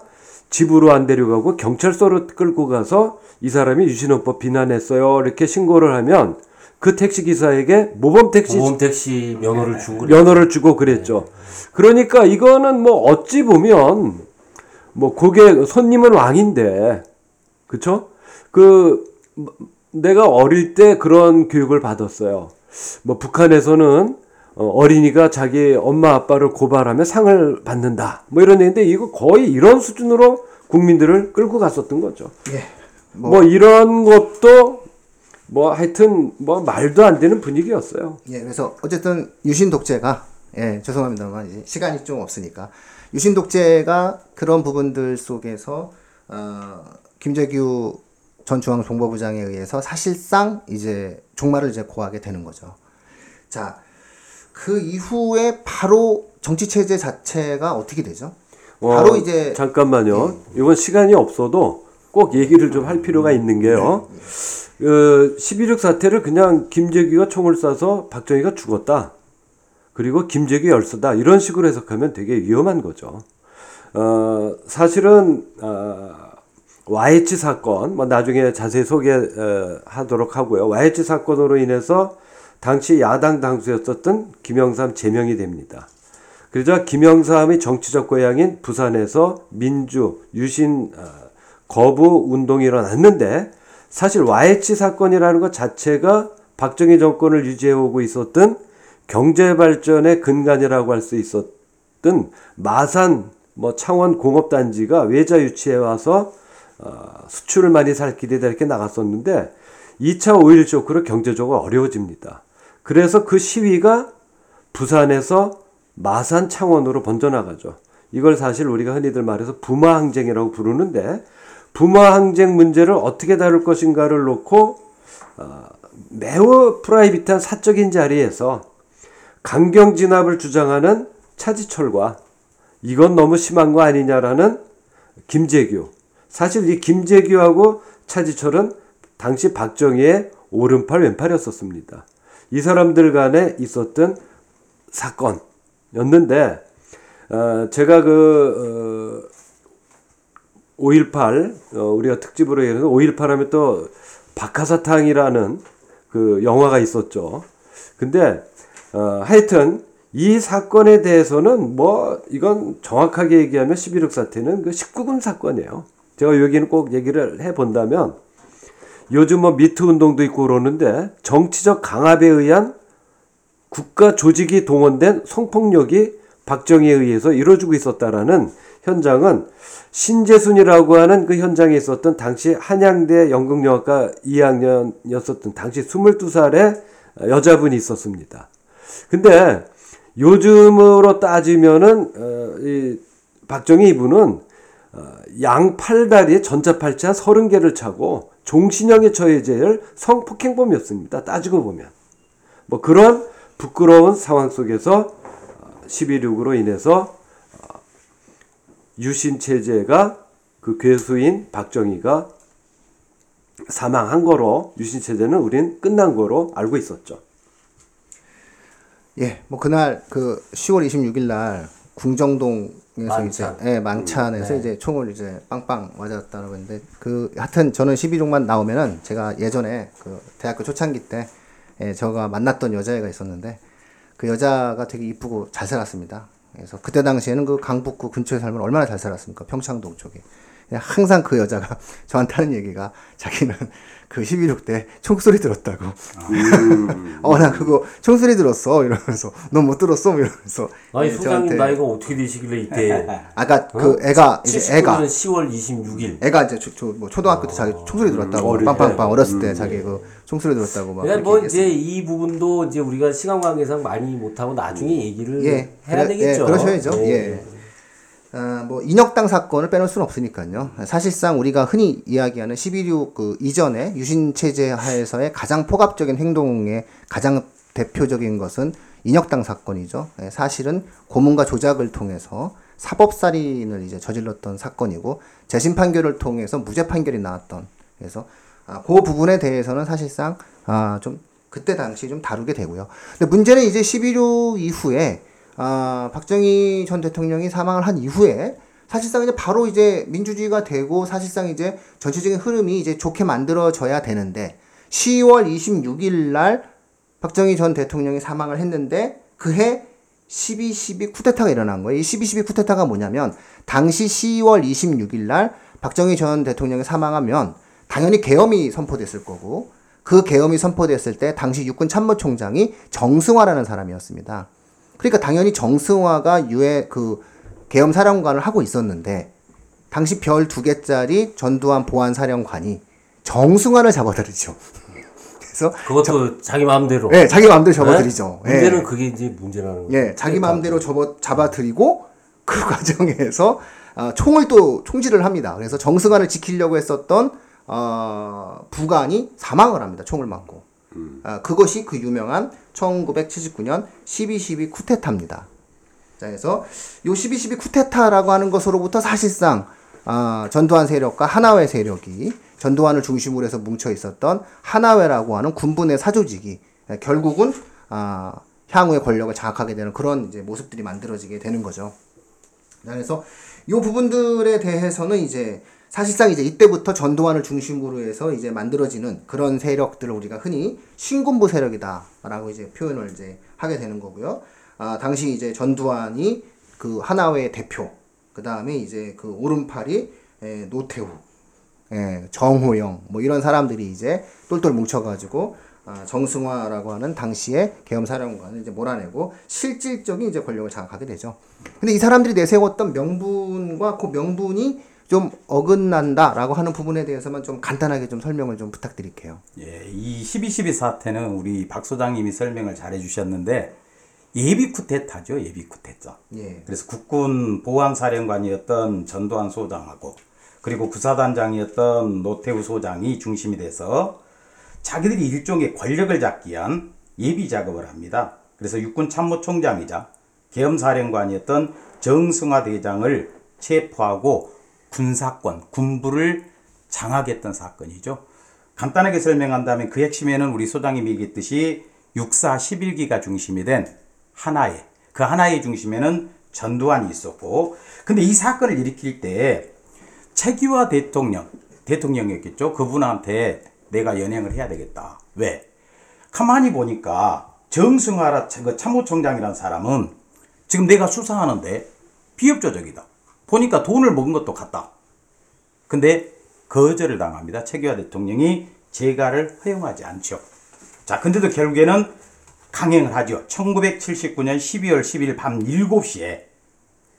집으로 안 데려가고 경찰서로 끌고 가서 이 사람이 유신헌법 비난했어요. 이렇게 신고를 하면 그 택시 기사에게 모범 택시 보험 택시 면허를 준 거죠. 면허를 주고 그랬죠. 그러니까 이거는 뭐 어찌 보면 뭐 고객 손님은 왕인데 그쵸? 그 뭐, 내가 어릴 때 그런 교육을 받았어요. 뭐 북한에서는 어, 어린이가 자기 엄마 아빠를 고발하면 상을 받는다. 뭐 이런 얘기인데 이거 거의 이런 수준으로 국민들을 끌고 갔었던 거죠. 예. 뭐 이런 것도 뭐 하여튼 뭐 말도 안 되는 분위기였어요. 예, 그래서 어쨌든 유신 독재가 예, 죄송합니다만 이제 시간이 좀 없으니까 유신 독재가 그런 부분들 속에서 어, 김재규 전 중앙정보부장에 의해서 사실상 이제 종말을 이제 고하게 되는 거죠. 자, 그 이후에 바로 정치 체제 자체가 어떻게 되죠? 바로 어, 이제 예. 잠깐만요. 이건 시간이 없어도 꼭 얘기를 좀 할 필요가 있는 게요. 네, 그11.6 사태를 그냥 김재규가 총을 쏴서 박정희가 죽었다. 그리고 김재규 열사다. 이런 식으로 해석하면 되게 위험한 거죠. 어, 사실은 어, YH 사건, 뭐 나중에 자세히 소개하도록 하고요. YH 사건으로 인해서 당시 야당 당수였었던 김영삼 제명이 됩니다. 그러자 김영삼이 정치적 고향인 부산에서 민주, 유신 어, 거부 운동이 일어났는데 사실 YH 사건이라는 것 자체가 박정희 정권을 유지해오고 있었던 경제 발전의 근간이라고 할 수 있었던 마산 뭐 창원 공업 단지가 외자 유치해 와서 어, 수출을 많이 살 길이다 이렇게 나갔었는데 2차 오일 쇼크로 경제적으로 어려워집니다. 그래서 그 시위가 부산에서 마산 창원으로 번져나가죠. 이걸 사실 우리가 흔히들 말해서 부마 항쟁이라고 부르는데 부마 항쟁 문제를 어떻게 다룰 것인가를 놓고 어, 매우 프라이빗한 사적인 자리에서 강경 진압을 주장하는 차지철과 이건 너무 심한 거 아니냐라는 김재규. 사실 이 김재규하고 차지철은 당시 박정희의 오른팔 왼팔이었었습니다. 이 사람들 간에 있었던 사건이었는데 어, 제가 그 어, 5.18 어, 우리가 특집으로 얘기해서 5.18 하면 또 박하사탕이라는 그 영화가 있었죠. 근데 어, 하여튼 이 사건에 대해서는 뭐 이건 정확하게 얘기하면 11.6 사태는 그 19금 사건이에요. 제가 여기는 꼭 얘기를 해 본다면 요즘 뭐 미투 운동도 있고 그러는데 정치적 강압에 의한 국가 조직이 동원된 성폭력이 박정희에 의해서 이루어지고 있었다라는 현장은 신재순이라고 하는 그 현장에 있었던 당시 한양대 연극영화과 2학년이었었던 당시 22살의 여자분이 있었습니다. 근데 요즘으로 따지면은 어, 이 박정희 이분은 어, 양 팔다리에 전자팔찌 한 30개를 차고 종신형에 처해질 성폭행범이었습니다. 따지고 보면. 뭐 그런 부끄러운 상황 속에서 11.6으로 인해서 어, 유신 체제가 그 괴수인 박정희가 사망한 거로 유신 체제는 우린 끝난 거로 알고 있었죠. 예, 뭐 그날 그 10월 26일 날 궁정동에서 만찬. 이제 예, 만찬에서 네. 이제 총을 이제 빵빵 맞았다는 건데 그 하여튼 저는 12종만 나오면은 제가 예전에 그 대학교 초창기 때 예, 제가 만났던 여자애가 있었는데 그 여자가 되게 이쁘고 잘 살았습니다. 그래서 그때 당시에는 그 강북구 근처에 살면 얼마나 잘 살았습니까? 평창동 쪽에. 그냥 항상 그 여자가 저한테 하는 얘기가 자기는 그 11.6때 총소리 들었다고. 어, 나 그거 총소리 들었어. 이러면서. 너못 들었어? 이러면서. 아니 예, 소장님 나이가 어떻게 되시길래 이때 아까 그 애가, 이제 애가. 79년 10월 26일 애가 이제 초, 초, 뭐 초등학교 때 자기 총소리 들었다고. 어릴 때. 빵빵빵 어렸을 때 자기 그 총소리 들었다고 막. 그러니까 그렇게 뭐 얘기했어요. 이제 이 부분도 이제 우리가 시간 관계상 많이 못하고 나중에 얘기를 예, 해야 그래- 되겠죠. 예, 그러셔야죠. 예. 아, 뭐 인혁당 사건을 빼놓을 수는 없으니까요. 사실상 우리가 흔히 이야기하는 11.6그 이전에 유신 체제 하에서의 가장 폭압적인 행동의 가장 대표적인 것은 인혁당 사건이죠. 예, 사실은 고문과 조작을 통해서 사법살인을 이제 저질렀던 사건이고 재심 판결을 통해서 무죄 판결이 나왔던 그래서 아, 그 부분에 대해서는 사실상 아, 좀 그때 당시 좀 다루게 되고요. 근데 문제는 이제 11.6 이후에 아, 박정희 전 대통령이 사망을 한 이후에 사실상 이제 바로 이제 민주주의가 되고 사실상 이제 전체적인 흐름이 이제 좋게 만들어져야 되는데 10월 26일 날 박정희 전 대통령이 사망을 했는데 그해 12.12 쿠데타가 일어난 거예요. 이 12.12 쿠데타가 뭐냐면 당시 10월 26일 날 박정희 전 대통령이 사망하면 당연히 계엄이 선포됐을 거고 그 계엄이 선포됐을 때 당시 육군 참모총장이 정승화라는 사람이었습니다. 그러니까 당연히 정승화가 유해 그 계엄 사령관을 하고 있었는데 당시 별 두 개짜리 전두환 보안 사령관이 정승화를 잡아들이죠. 그래서 그것도 자기 마음대로. 예, 자기 마음대로 네? 접어들이죠. 예. 문제는 그게 이제 문제라는 거죠. 예, 자기 마음대로 접어 잡아들이고 그 과정에서 아, 총을 또 총질을 합니다. 그래서 정승환을 지키려고 했었던 어, 부관이 사망을 합니다. 총을 맞고. 아, 그것이 그 유명한 1979년 12.12 쿠데타입니다. 자, 그래서 요 12.12 쿠데타라고 하는 것으로부터 사실상 아, 전두환 세력과 하나회 세력이 전두환을 중심으로 해서 뭉쳐 있었던 하나회라고 하는 군부의 사조직이 예, 결국은 아, 향후의 권력을 장악하게 되는 그런 이제 모습들이 만들어지게 되는 거죠. 자, 그래서 이 부분들에 대해서는 이제 사실상 이제 이때부터 전두환을 중심으로 해서 이제 만들어지는 그런 세력들을 우리가 흔히 신군부 세력이다라고 이제 표현을 이제 하게 되는 거고요. 아, 당시 이제 전두환이 그 하나회의 대표, 그 다음에 이제 그 오른팔이 에, 노태우, 예, 정호영 뭐 이런 사람들이 이제 똘똘 뭉쳐가지고 아, 정승화라고 하는 당시의 계엄 사령관을 이제 몰아내고 실질적인 이제 권력을 장악하게 되죠. 근데 이 사람들이 내세웠던 명분과 그 명분이 좀 어긋난다라고 하는 부분에 대해서만 좀 간단하게 좀 설명을 좀 부탁드릴게요. 예, 이 12.12 사태는 우리 박 소장님이 설명을 잘 해주셨는데 예비 쿠데타죠, 예비 쿠데타. 예. 그래서 국군 보안사령관이었던 전두환 소장하고 그리고 구사단장이었던 노태우 소장이 중심이 돼서 자기들이 일종의 권력을 잡기 위한 예비 작업을 합니다. 그래서 육군 참모총장이자 계엄사령관이었던 정승화 대장을 체포하고 군사권, 군부를 장악했던 사건이죠. 간단하게 설명한다면 그 핵심에는 우리 소장님이 얘기했듯이 육사 11기가 중심이 된 하나의 그 하나의 중심에는 전두환이 있었고 근데 이 사건을 일으킬 때 최기화 대통령 대통령이었겠죠. 그분한테 내가 연행을 해야 되겠다. 왜? 가만히 보니까 정승화라 그 참모총장이라는 사람은 지금 내가 수사하는데 비협조적이다 보니까 돈을 먹은 것도 같다 근데 거절을 당합니다. 최규하 대통령이 재가를 허용하지 않죠. 자, 근데도 결국에는 강행을 하죠. 1979년 12월 10일 밤 7시에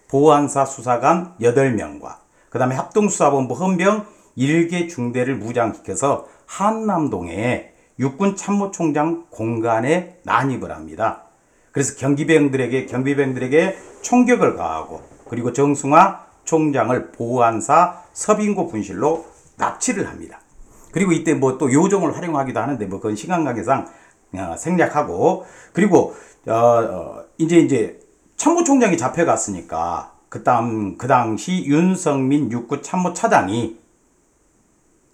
보안사 수사관 8명과 그 다음에 합동수사본부 헌병 1개 중대를 무장시켜서 한남동에 육군 참모총장 공간에 난입을 합니다. 그래서 경비병들에게 경비병들에게 총격을 가하고 그리고 정승화 총장을 보안사 서빙고 분실로 납치를 합니다. 그리고 이때 뭐 또 요정을 활용하기도 하는데 뭐 그건 시간 관계상 어, 생략하고 그리고 어, 어, 이제 이제 참모총장이 잡혀갔으니까 그다음 그 당시 윤성민 육구 참모 차장이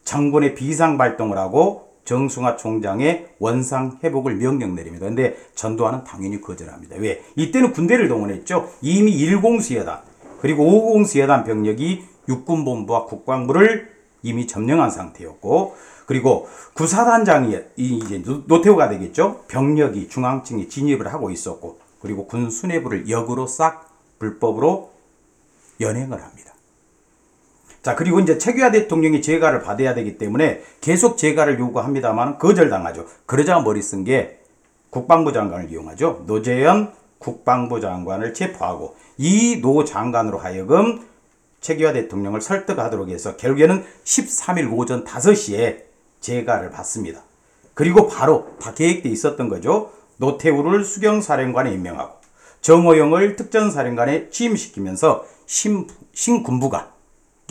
정권의 비상 발동을 하고 정승화 총장의 원상 회복을 명령 내립니다. 근데 전두환은 당연히 거절합니다. 왜? 이때는 군대를 동원했죠. 이미 10수여단 그리고 5공수여단 병력이 육군본부와 국방부를 이미 점령한 상태였고 그리고 9사단장이 이- 이제 노- 노태우가 되겠죠. 병력이 중앙청에 진입을 하고 있었고 그리고 군 수뇌부를 역으로 싹 불법으로 연행을 합니다. 자, 그리고 이제 최규하 대통령이 재가를 받아야 되기 때문에 계속 재가를 요구합니다만 거절당하죠. 그러자 머리 쓴 게 국방부 장관을 이용하죠. 노재현 국방부 장관을 체포하고 이 노 장관으로 하여금 최규하 대통령을 설득하도록 해서 결국에는 13일 오전 5시에 재가를 받습니다. 그리고 바로 다 계획돼 있었던 거죠. 노태우를 수경사령관에 임명하고 정호용을 특전사령관에 취임시키면서 신, 신군부가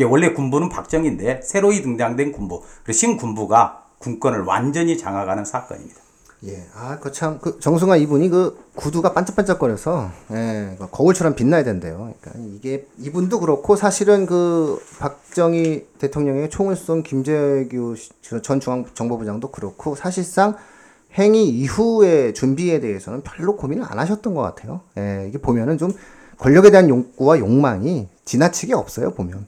원래 군부는 박정희인데 새로이 등장된 군부 그 신군부가 군권을 완전히 장악하는 사건입니다. 예, 아, 그 참, 그 정승화 이분이 그 구두가 반짝반짝거려서, 예, 그 거울처럼 빛나야 된대요. 그러니까 이게, 이분도 그렇고 사실은 그 박정희 대통령의 총을 쏜 김재규 시- 전 중앙정보부장도 그렇고 사실상 행위 이후의 준비에 대해서는 별로 고민을 안 하셨던 것 같아요. 예, 이게 보면은 좀 권력에 대한 욕구와 욕망이 지나치게 없어요, 보면.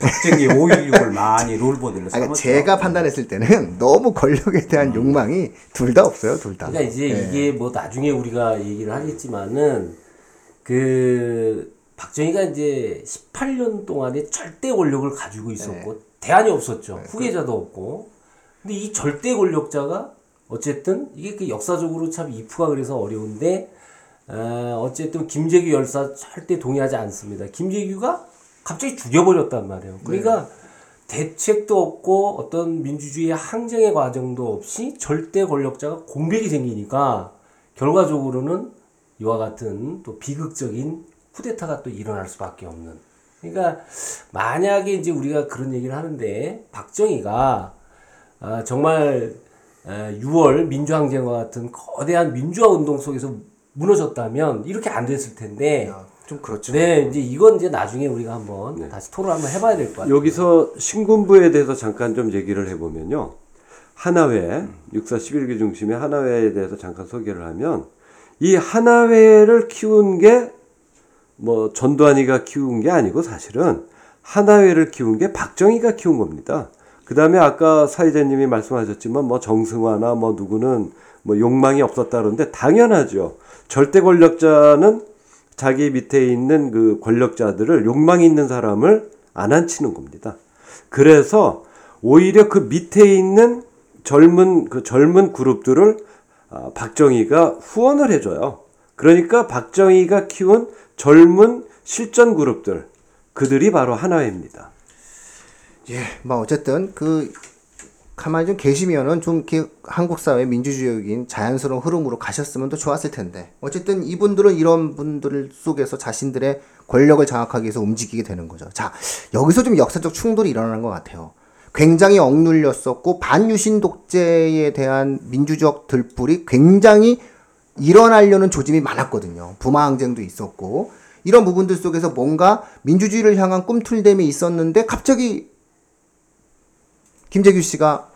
박정희 5.16을 많이 롤모델로 아, 그러니까 삼았죠. 제가 판단했을 때는 너무 권력에 대한 욕망이 둘 다 없어요, 둘 다. 그러니까 이제 예. 이게 뭐 나중에 우리가 얘기를 하겠지만은 그 박정희가 이제 18년 동안에 절대 권력을 가지고 있었고 대안이 없었죠. 후계자도 없고. 근데 이 절대 권력자가 어쨌든 이게 그 역사적으로 참 이프가 그래서 어려운데 어, 어쨌든 김재규 열사 절대 동의하지 않습니다. 김재규가 갑자기 죽여버렸단 말이에요. 그러니까 대책도 없고 어떤 민주주의 항쟁의 과정도 없이 절대 권력자가 공백이 생기니까 결과적으로는 이와 같은 또 비극적인 쿠데타가 또 일어날 수밖에 없는. 그러니까 만약에 이제 우리가 그런 얘기를 하는데 박정희가 아, 정말 아, 6월 민주항쟁과 같은 거대한 민주화 운동 속에서 무너졌다면 이렇게 안 됐을 텐데 야, 좀 그렇죠. 네, 이제 이건 이제 나중에 우리가 한번 다시 토론 한번 해봐야 될 것 같아요. 여기서 신군부에 대해서 잠깐 좀 얘기를 해보면요. 하나회, 육사 11기 중심의 하나회에 대해서 잠깐 소개를 하면 이 하나회를 키운 게 뭐 전두환이가 키운 게 아니고 사실은 하나회를 키운 게 박정희가 키운 겁니다. 그 다음에 아까 사회자님이 말씀하셨지만 뭐 정승화나 뭐 누구는 뭐 욕망이 없었다 그러는데 당연하죠. 절대 권력자는 자기 밑에 있는 그 권력자들을 욕망 있는 사람을 안 앉히는 겁니다. 그래서 오히려 그 밑에 있는 젊은 그 젊은 그룹들을 아, 박정희가 후원을 해줘요. 그러니까 박정희가 키운 젊은 실전 그룹들 그들이 바로 하나입니다. 예, 뭐 어쨌든 그 가만히 좀 계시면은 좀 한국 사회 민주주의적인 자연스러운 흐름으로 가셨으면 더 좋았을 텐데 어쨌든 이분들은 이런 분들 속에서 자신들의 권력을 장악하기 위해서 움직이게 되는 거죠. 자, 여기서 좀 역사적 충돌이 일어나는 것 같아요. 굉장히 억눌렸었고 반유신 독재에 대한 민주적 들불이 굉장히 일어나려는 조짐이 많았거든요. 부마 항쟁도 있었고 이런 부분들 속에서 뭔가 민주주의를 향한 꿈틀댐이 있었는데 갑자기 김재규 씨가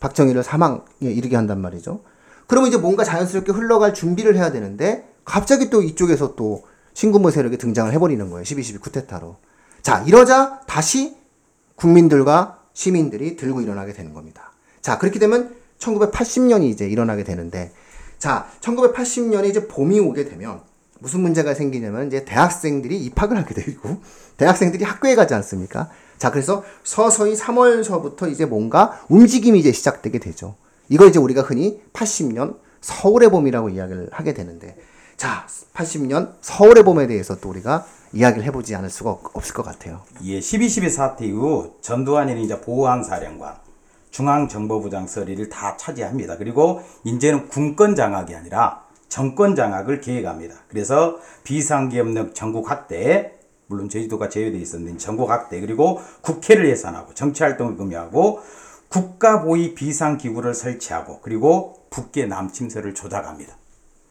박정희를 사망에 이르게 한단 말이죠. 그러면 이제 뭔가 자연스럽게 흘러갈 준비를 해야 되는데 갑자기 또 이쪽에서 또 신군부 세력이 등장을 해버리는 거예요. 12.12 쿠데타로. 자 이러자 다시 국민들과 시민들이 들고 일어나게 되는 겁니다. 자 그렇게 되면 1980년이 이제 일어나게 되는데 자 1980년에 이제 봄이 오게 되면 무슨 문제가 생기냐면 이제 대학생들이 입학을 하게 되고 대학생들이 학교에 가지 않습니까? 자 그래서 서서히 3월서부터 이제 뭔가 움직임이 이제 시작되게 되죠. 이걸 이제 우리가 흔히 80년 서울의 봄이라고 이야기를 하게 되는데 자 80년 서울의 봄에 대해서 또 우리가 이야기를 해보지 않을 수가 없- 없을 것 같아요. 예, 12.12 사태 이후 전두환이 이제 보안 사령관, 중앙정보부장 서리를 다 차지합니다. 그리고 이제는 군권 장악이 아니라 정권 장악을 계획합니다. 그래서 비상기업력 전국 확대, 물론 제주도가 제외되어 있었는데 전국 확대, 그리고 국회를 예산하고 정치활동을 금지하고 국가보위 비상기구를 설치하고 그리고 북계 남침서를 조작합니다.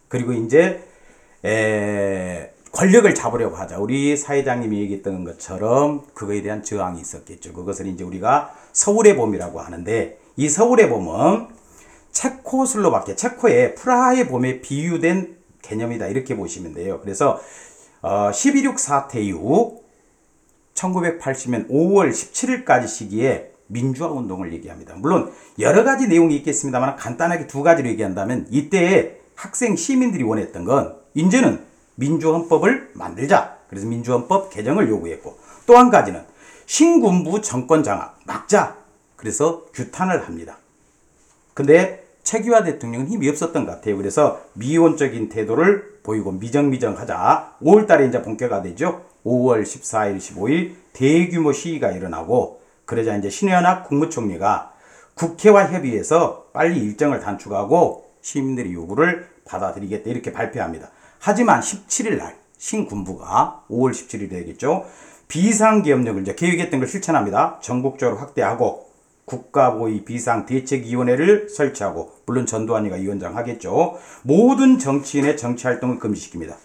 그리고 이제 에, 권력을 잡으려고 하자. 우리 사회장님이 얘기했던 것처럼 그거에 대한 저항이 있었겠죠. 그것을 이제 우리가 서울의 봄이라고 하는데 이 서울의 봄은 체코슬로바키아, 체코의 프라하의 봄에 비유된 개념이다. 이렇게 보시면 돼요. 그래서 어, 12.6 사태 이후 1980년 5월 17일까지 시기에 민주화 운동을 얘기합니다. 물론 여러 가지 내용이 있겠습니다만 간단하게 두 가지로 얘기한다면 이때 학생 시민들이 원했던 건 이제는 민주헌법을 만들자. 그래서 민주헌법 개정을 요구했고 또 한 가지는 신군부 정권 장악 막자 그래서 규탄을 합니다. 근데 최규하 대통령은 힘이 없었던 것 같아요. 그래서 미온적인 태도를 보이고 미정미정하자 5월 달에 이제 본격화 되죠. 5월 14일, 15일 대규모 시위가 일어나고 그러자 이제 신현학 국무총리가 국회와 협의해서 빨리 일정을 단축하고 시민들의 요구를 받아들이겠다 이렇게 발표합니다. 하지만 17일 날 신군부가 5월 17일이 되겠죠. 비상계엄령을 이제 계획했던 걸 실천합니다. 전국적으로 확대하고 국가보위 비상대책위원회를 설치하고 물론 전두환이가 위원장 하겠죠. 모든 정치인의 정치활동을 금지시킵니다.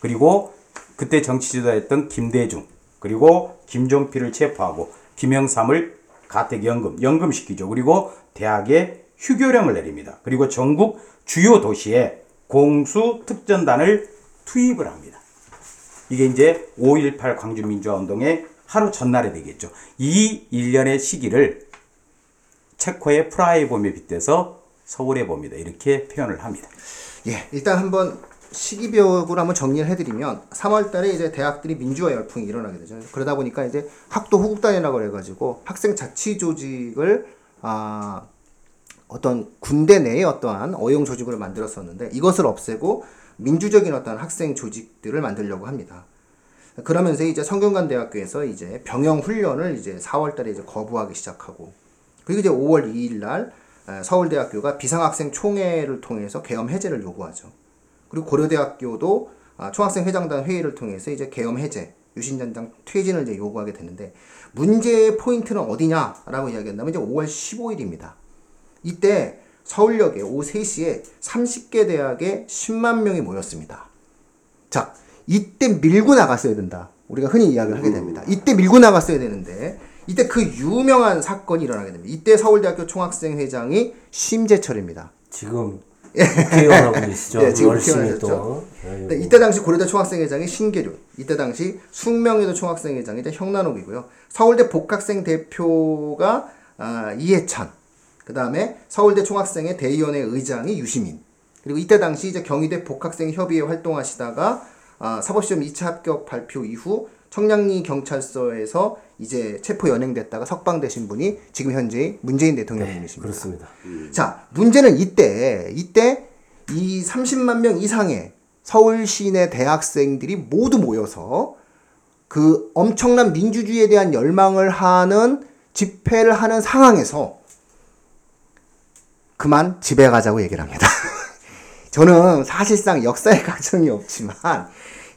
그리고 그때 정치지도했던 김대중 그리고 김종필을 체포하고 김영삼을 가택연금 연금시키죠. 그리고 대학에 휴교령을 내립니다. 그리고 전국 주요 도시에 공수 특전단을 투입을 합니다. 이게 이제 5.18 광주민주화운동의 하루 전날에 되겠죠. 이 일련의 시기를 체코의 프라하의 봄에 빗대서 서울의 봄이다. 이렇게 표현을 합니다. 예, 일단 한번 시기별로 한번 정리를 해드리면 3월달에 이제 대학들이 민주화 열풍이 일어나게 되죠. 그러다 보니까 이제 학도 후국단이라고 해가지고 학생 자치 조직을 아 어떤 군대 내에 어떠한 어용 조직을 만들었었는데 이것을 없애고 민주적인 어떤 학생 조직들을 만들려고 합니다. 그러면서 이제 성균관 대학교에서 이제 병영 훈련을 이제 4월달에 이제 거부하기 시작하고 그리고 이제 5월 2일 날 에, 서울대학교가 비상학생 총회를 통해서 계엄 해제를 요구하죠. 그리고 고려대학교도 아, 총학생 회장단 회의를 통해서 이제 계엄 해제, 유신전장 퇴진을 이제 요구하게 되는데 문제의 포인트는 어디냐라고 이야기한다면 이제 5월 15일입니다. 이때 서울역에 오후 3시에 30개 대학에 10만 명이 모였습니다. 자, 이때 밀고 나갔어야 된다. 우리가 흔히 이야기를 하게 됩니다. 이때 밀고 나갔어야 되는데 이때 그 유명한 사건이 일어나게 됩니다. 이때 서울대학교 총학생 회장이 심재철입니다. 지금 국회의원하고 계시죠. 예, 지금 열심히 또. 네, 이때 당시 고려대 총학생회장이 신계륜, 이때 당시 숙명여대 총학생회장이 이제 형난옥이고요. 서울대 복학생 대표가 아, 이해찬, 그 다음에 서울대 총학생회 대의원회 의장이 유시민, 그리고 이때 당시 이제 경희대 복학생 협의회 활동하시다가 아, 사법시험 2차 합격 발표 이후 청량리 경찰서에서 이제 체포 연행됐다가 석방되신 분이 지금 현재 문재인 대통령님이십니다. 그렇습니다. 자, 문제는 이때, 이때 이 30만 명 이상의 서울 시내 대학생들이 모두 모여서 그 엄청난 민주주의에 대한 열망을 하는 집회를 하는 상황에서 그만 집에 가자고 얘기를 합니다. 저는 사실상 역사의 가정이 없지만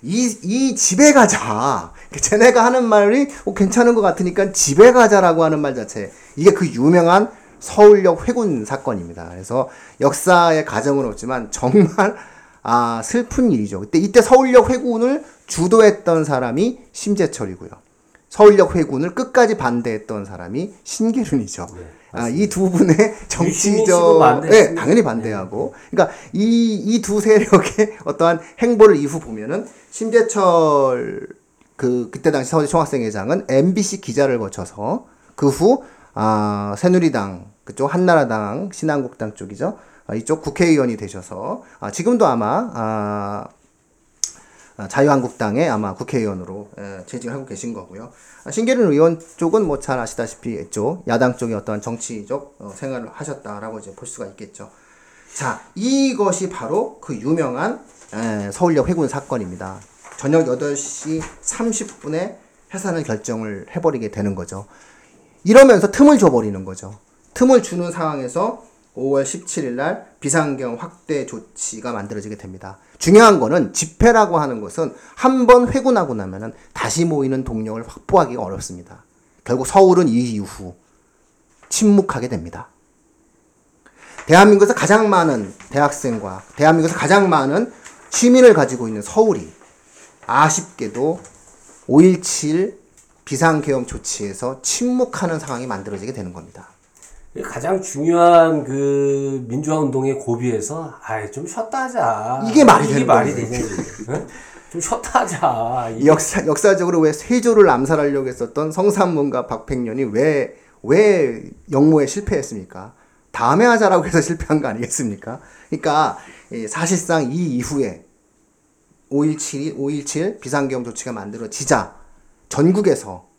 이, 이 집에 가자. 쟤네가 하는 말이 어, 괜찮은 것 같으니까 집에 가자라고 하는 말 자체. 이게 그 유명한 서울역 회군 사건입니다. 그래서 역사의 가정은 없지만 정말 아, 슬픈 일이죠. 그때 이때 서울역 회군을 주도했던 사람이 심재철이고요. 서울역 회군을 끝까지 반대했던 사람이 신계륜이죠. 아, 이 두 분의 씨도 정치적. 네, 당연히 반대하고. 그러니까 이, 이 두 세력의 어떠한 행보를 이후 보면은 심재철 그, 그때 당시 서울대 총학생회장은 MBC 기자를 거쳐서 그 후, 아, 새누리당, 그쪽 한나라당, 신한국당 쪽이죠. 아, 이쪽 국회의원이 되셔서, 아, 지금도 아마, 아, 아, 자유한국당의 아마 국회의원으로 에, 재직을 하고 계신 거고요. 아, 신계륜 의원 쪽은 뭐 잘 아시다시피 이쪽 야당 쪽의 어떠한 정치적 어, 생활을 하셨다라고 이제 볼 수가 있겠죠. 자, 이것이 바로 그 유명한 에, 서울역 회군 사건입니다. 저녁 8시 30분에 해산을 결정을 해버리게 되는 거죠. 이러면서 틈을 줘버리는 거죠. 틈을 주는 상황에서 5월 17일 날 비상경 확대 조치가 만들어지게 됩니다. 중요한 거는 집회라고 하는 것은 한 번 회군하고 나면은 다시 모이는 동력을 확보하기가 어렵습니다. 결국 서울은 이 이후 침묵하게 됩니다. 대한민국에서 가장 많은 대학생과 대한민국에서 가장 많은 시민을 가지고 있는 서울이 아쉽게도 5.17 비상계엄 조치에서 침묵하는 상황이 만들어지게 되는 겁니다. 가장 중요한 그 민주화 운동의 고비에서 아이 좀 쉬었다 하자. 이게 말이 되는 말이. 되냐? 좀 쉬었다 하자. 이- 역사 역사적으로 왜 세조를 암살하려고 했었던 성삼문과 박팽년이 왜 왜 영모에 실패했습니까? 다음에 하자라고 해서 실패한 거 아니겠습니까? 그러니까 예, 사실상 이 이후에 5.17이 5.17 비상계엄 조치가 만들어지자 전국에서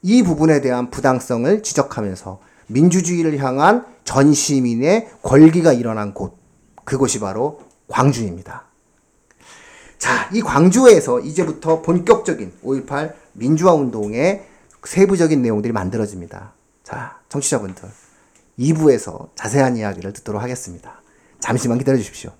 이 부분에 대한 부당성을 지적하면서 민주주의를 향한 전 시민의 권기가 일어난 곳, 그곳이 바로 광주입니다. 자, 이 광주에서 이제부터 본격적인 5.18 민주화 운동의 세부적인 내용들이 만들어집니다. 자, 청취자분들, 2부에서 자세한 이야기를 듣도록 하겠습니다. 잠시만 기다려 주십시오.